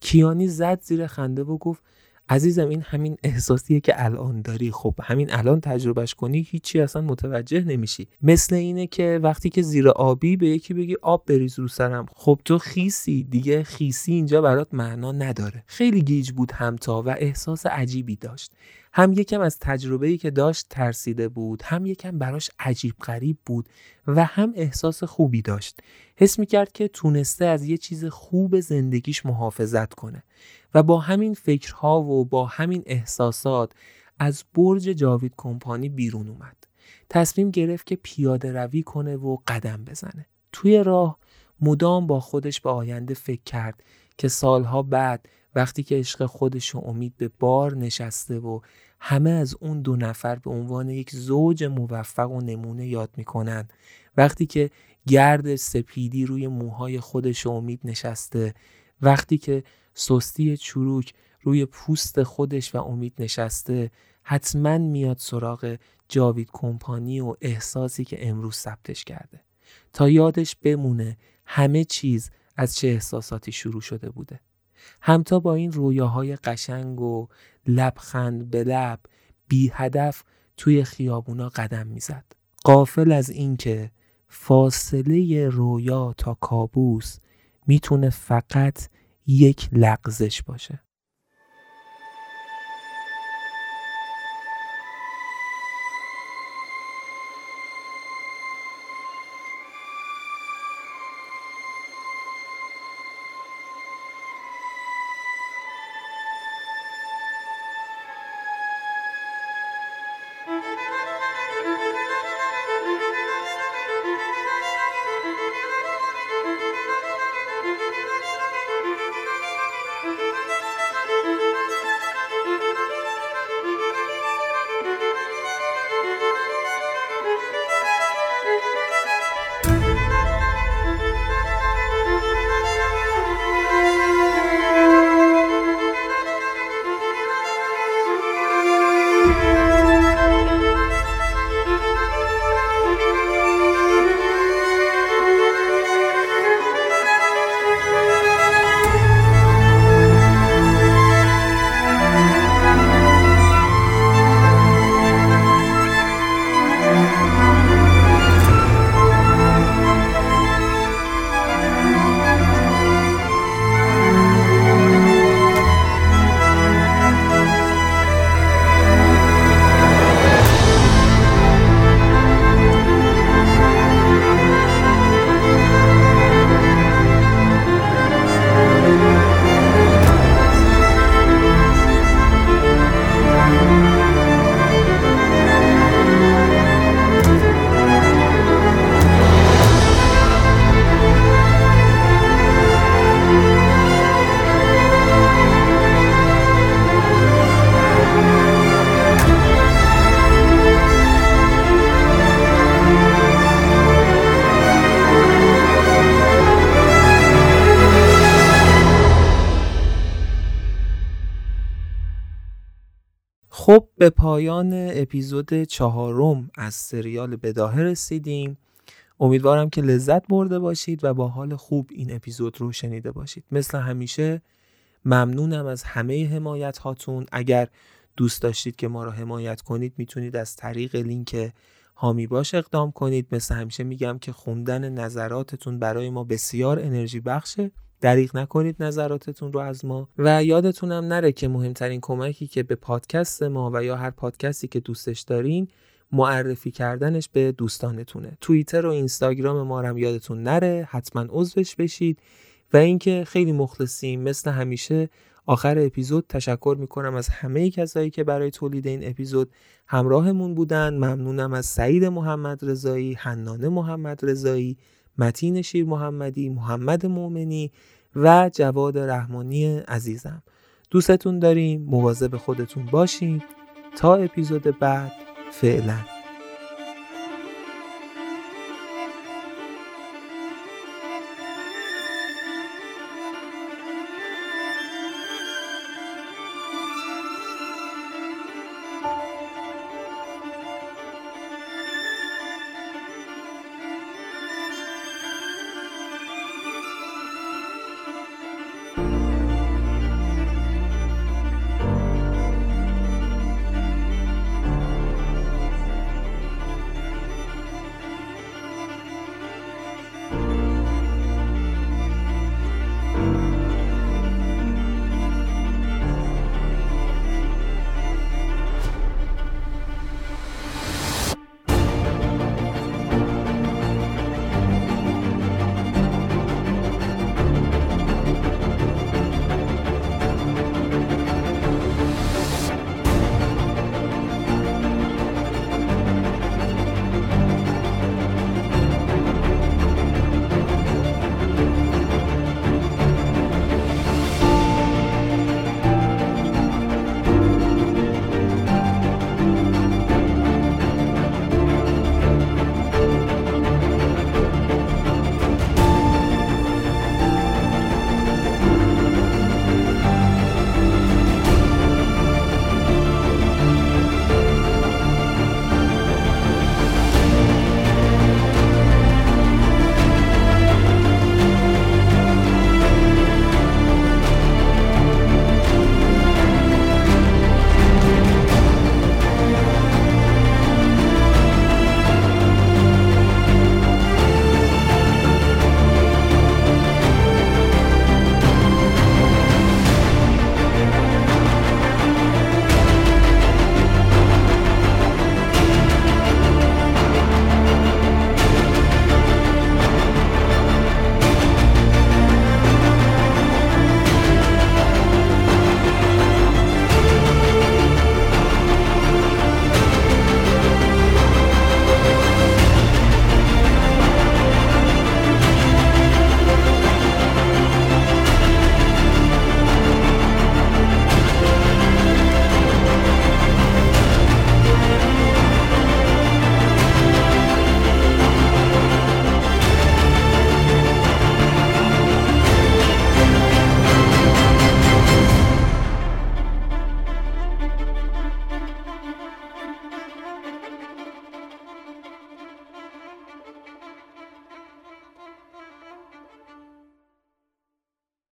کیانی زد زیر خنده و گفت عزیزم این همین احساسیه که الان داری. خب همین الان تجربهش کنی هیچی اصلا متوجه نمیشی. مثل اینه که وقتی که زیر آبی به یکی بگی آب بریز رو سرم خب تو خیسی. دیگه خیسی اینجا برات معنا نداره. خیلی گیج بود همتا و احساس عجیبی داشت. هم یکم از تجربه‌ای که داشت ترسیده بود هم یکم براش عجیب غریب بود و هم احساس خوبی داشت. حس می‌کرد که تونسته از یه چیز خوب زندگیش محافظت کنه. و با همین فکرها و با همین احساسات از برج جاوید کمپانی بیرون اومد. تصمیم گرفت که پیاده روی کنه و قدم بزنه. توی راه مدام با خودش به آینده فکر کرد که سالها بعد وقتی که عشق خودش و امید به بار نشسته و همه از اون دو نفر به عنوان یک زوج موفق و نمونه یاد می‌کنن وقتی که گرد سپیدی روی موهای خودش و امید نشسته وقتی که سستی چروک روی پوست خودش و امید نشسته حتما میاد سراغ جاوید کمپانی و احساسی که امروز ثبتش کرده. تا یادش بمونه همه چیز از چه احساساتی شروع شده بوده. همتا با این رویاهای قشنگ و لبخند به لب بی هدف توی خیابونا قدم می‌زد. قافل از اینکه فاصله رویا تا کابوس می‌تونه فقط یک لغزش باشه. به پایان اپیزود چهارم از سریال بداهه رسیدیم. امیدوارم که لذت برده باشید و با حال خوب این اپیزود رو شنیده باشید. مثل همیشه ممنونم از همه حمایت هاتون اگر دوست داشتید که ما رو حمایت کنید می‌تونید از طریق لینک هامی باش اقدام کنید. مثل همیشه میگم که خوندن نظراتتون برای ما بسیار انرژی بخشه. دریغ نکنید نظراتتون رو از ما. و یادتونم نره که مهمترین کمکی که به پادکست ما و یا هر پادکستی که دوستش دارین معرفی کردنش به دوستانتونه. توییتر و اینستاگرام ما هم یادتون نره حتما عضوش بشید. و اینکه خیلی مخلصیم مثل همیشه آخر اپیزود تشکر می‌کنم از همه کسایی که برای تولید این اپیزود همراهمون بودن. ممنونم از سعید محمد رضایی حنانه محمد رضایی متین شیر محمدی محمد مومنی و جواد رحمانی عزیزم. دوستتون داریم. مواظب خودتون باشین. تا اپیزود بعد. فعلا.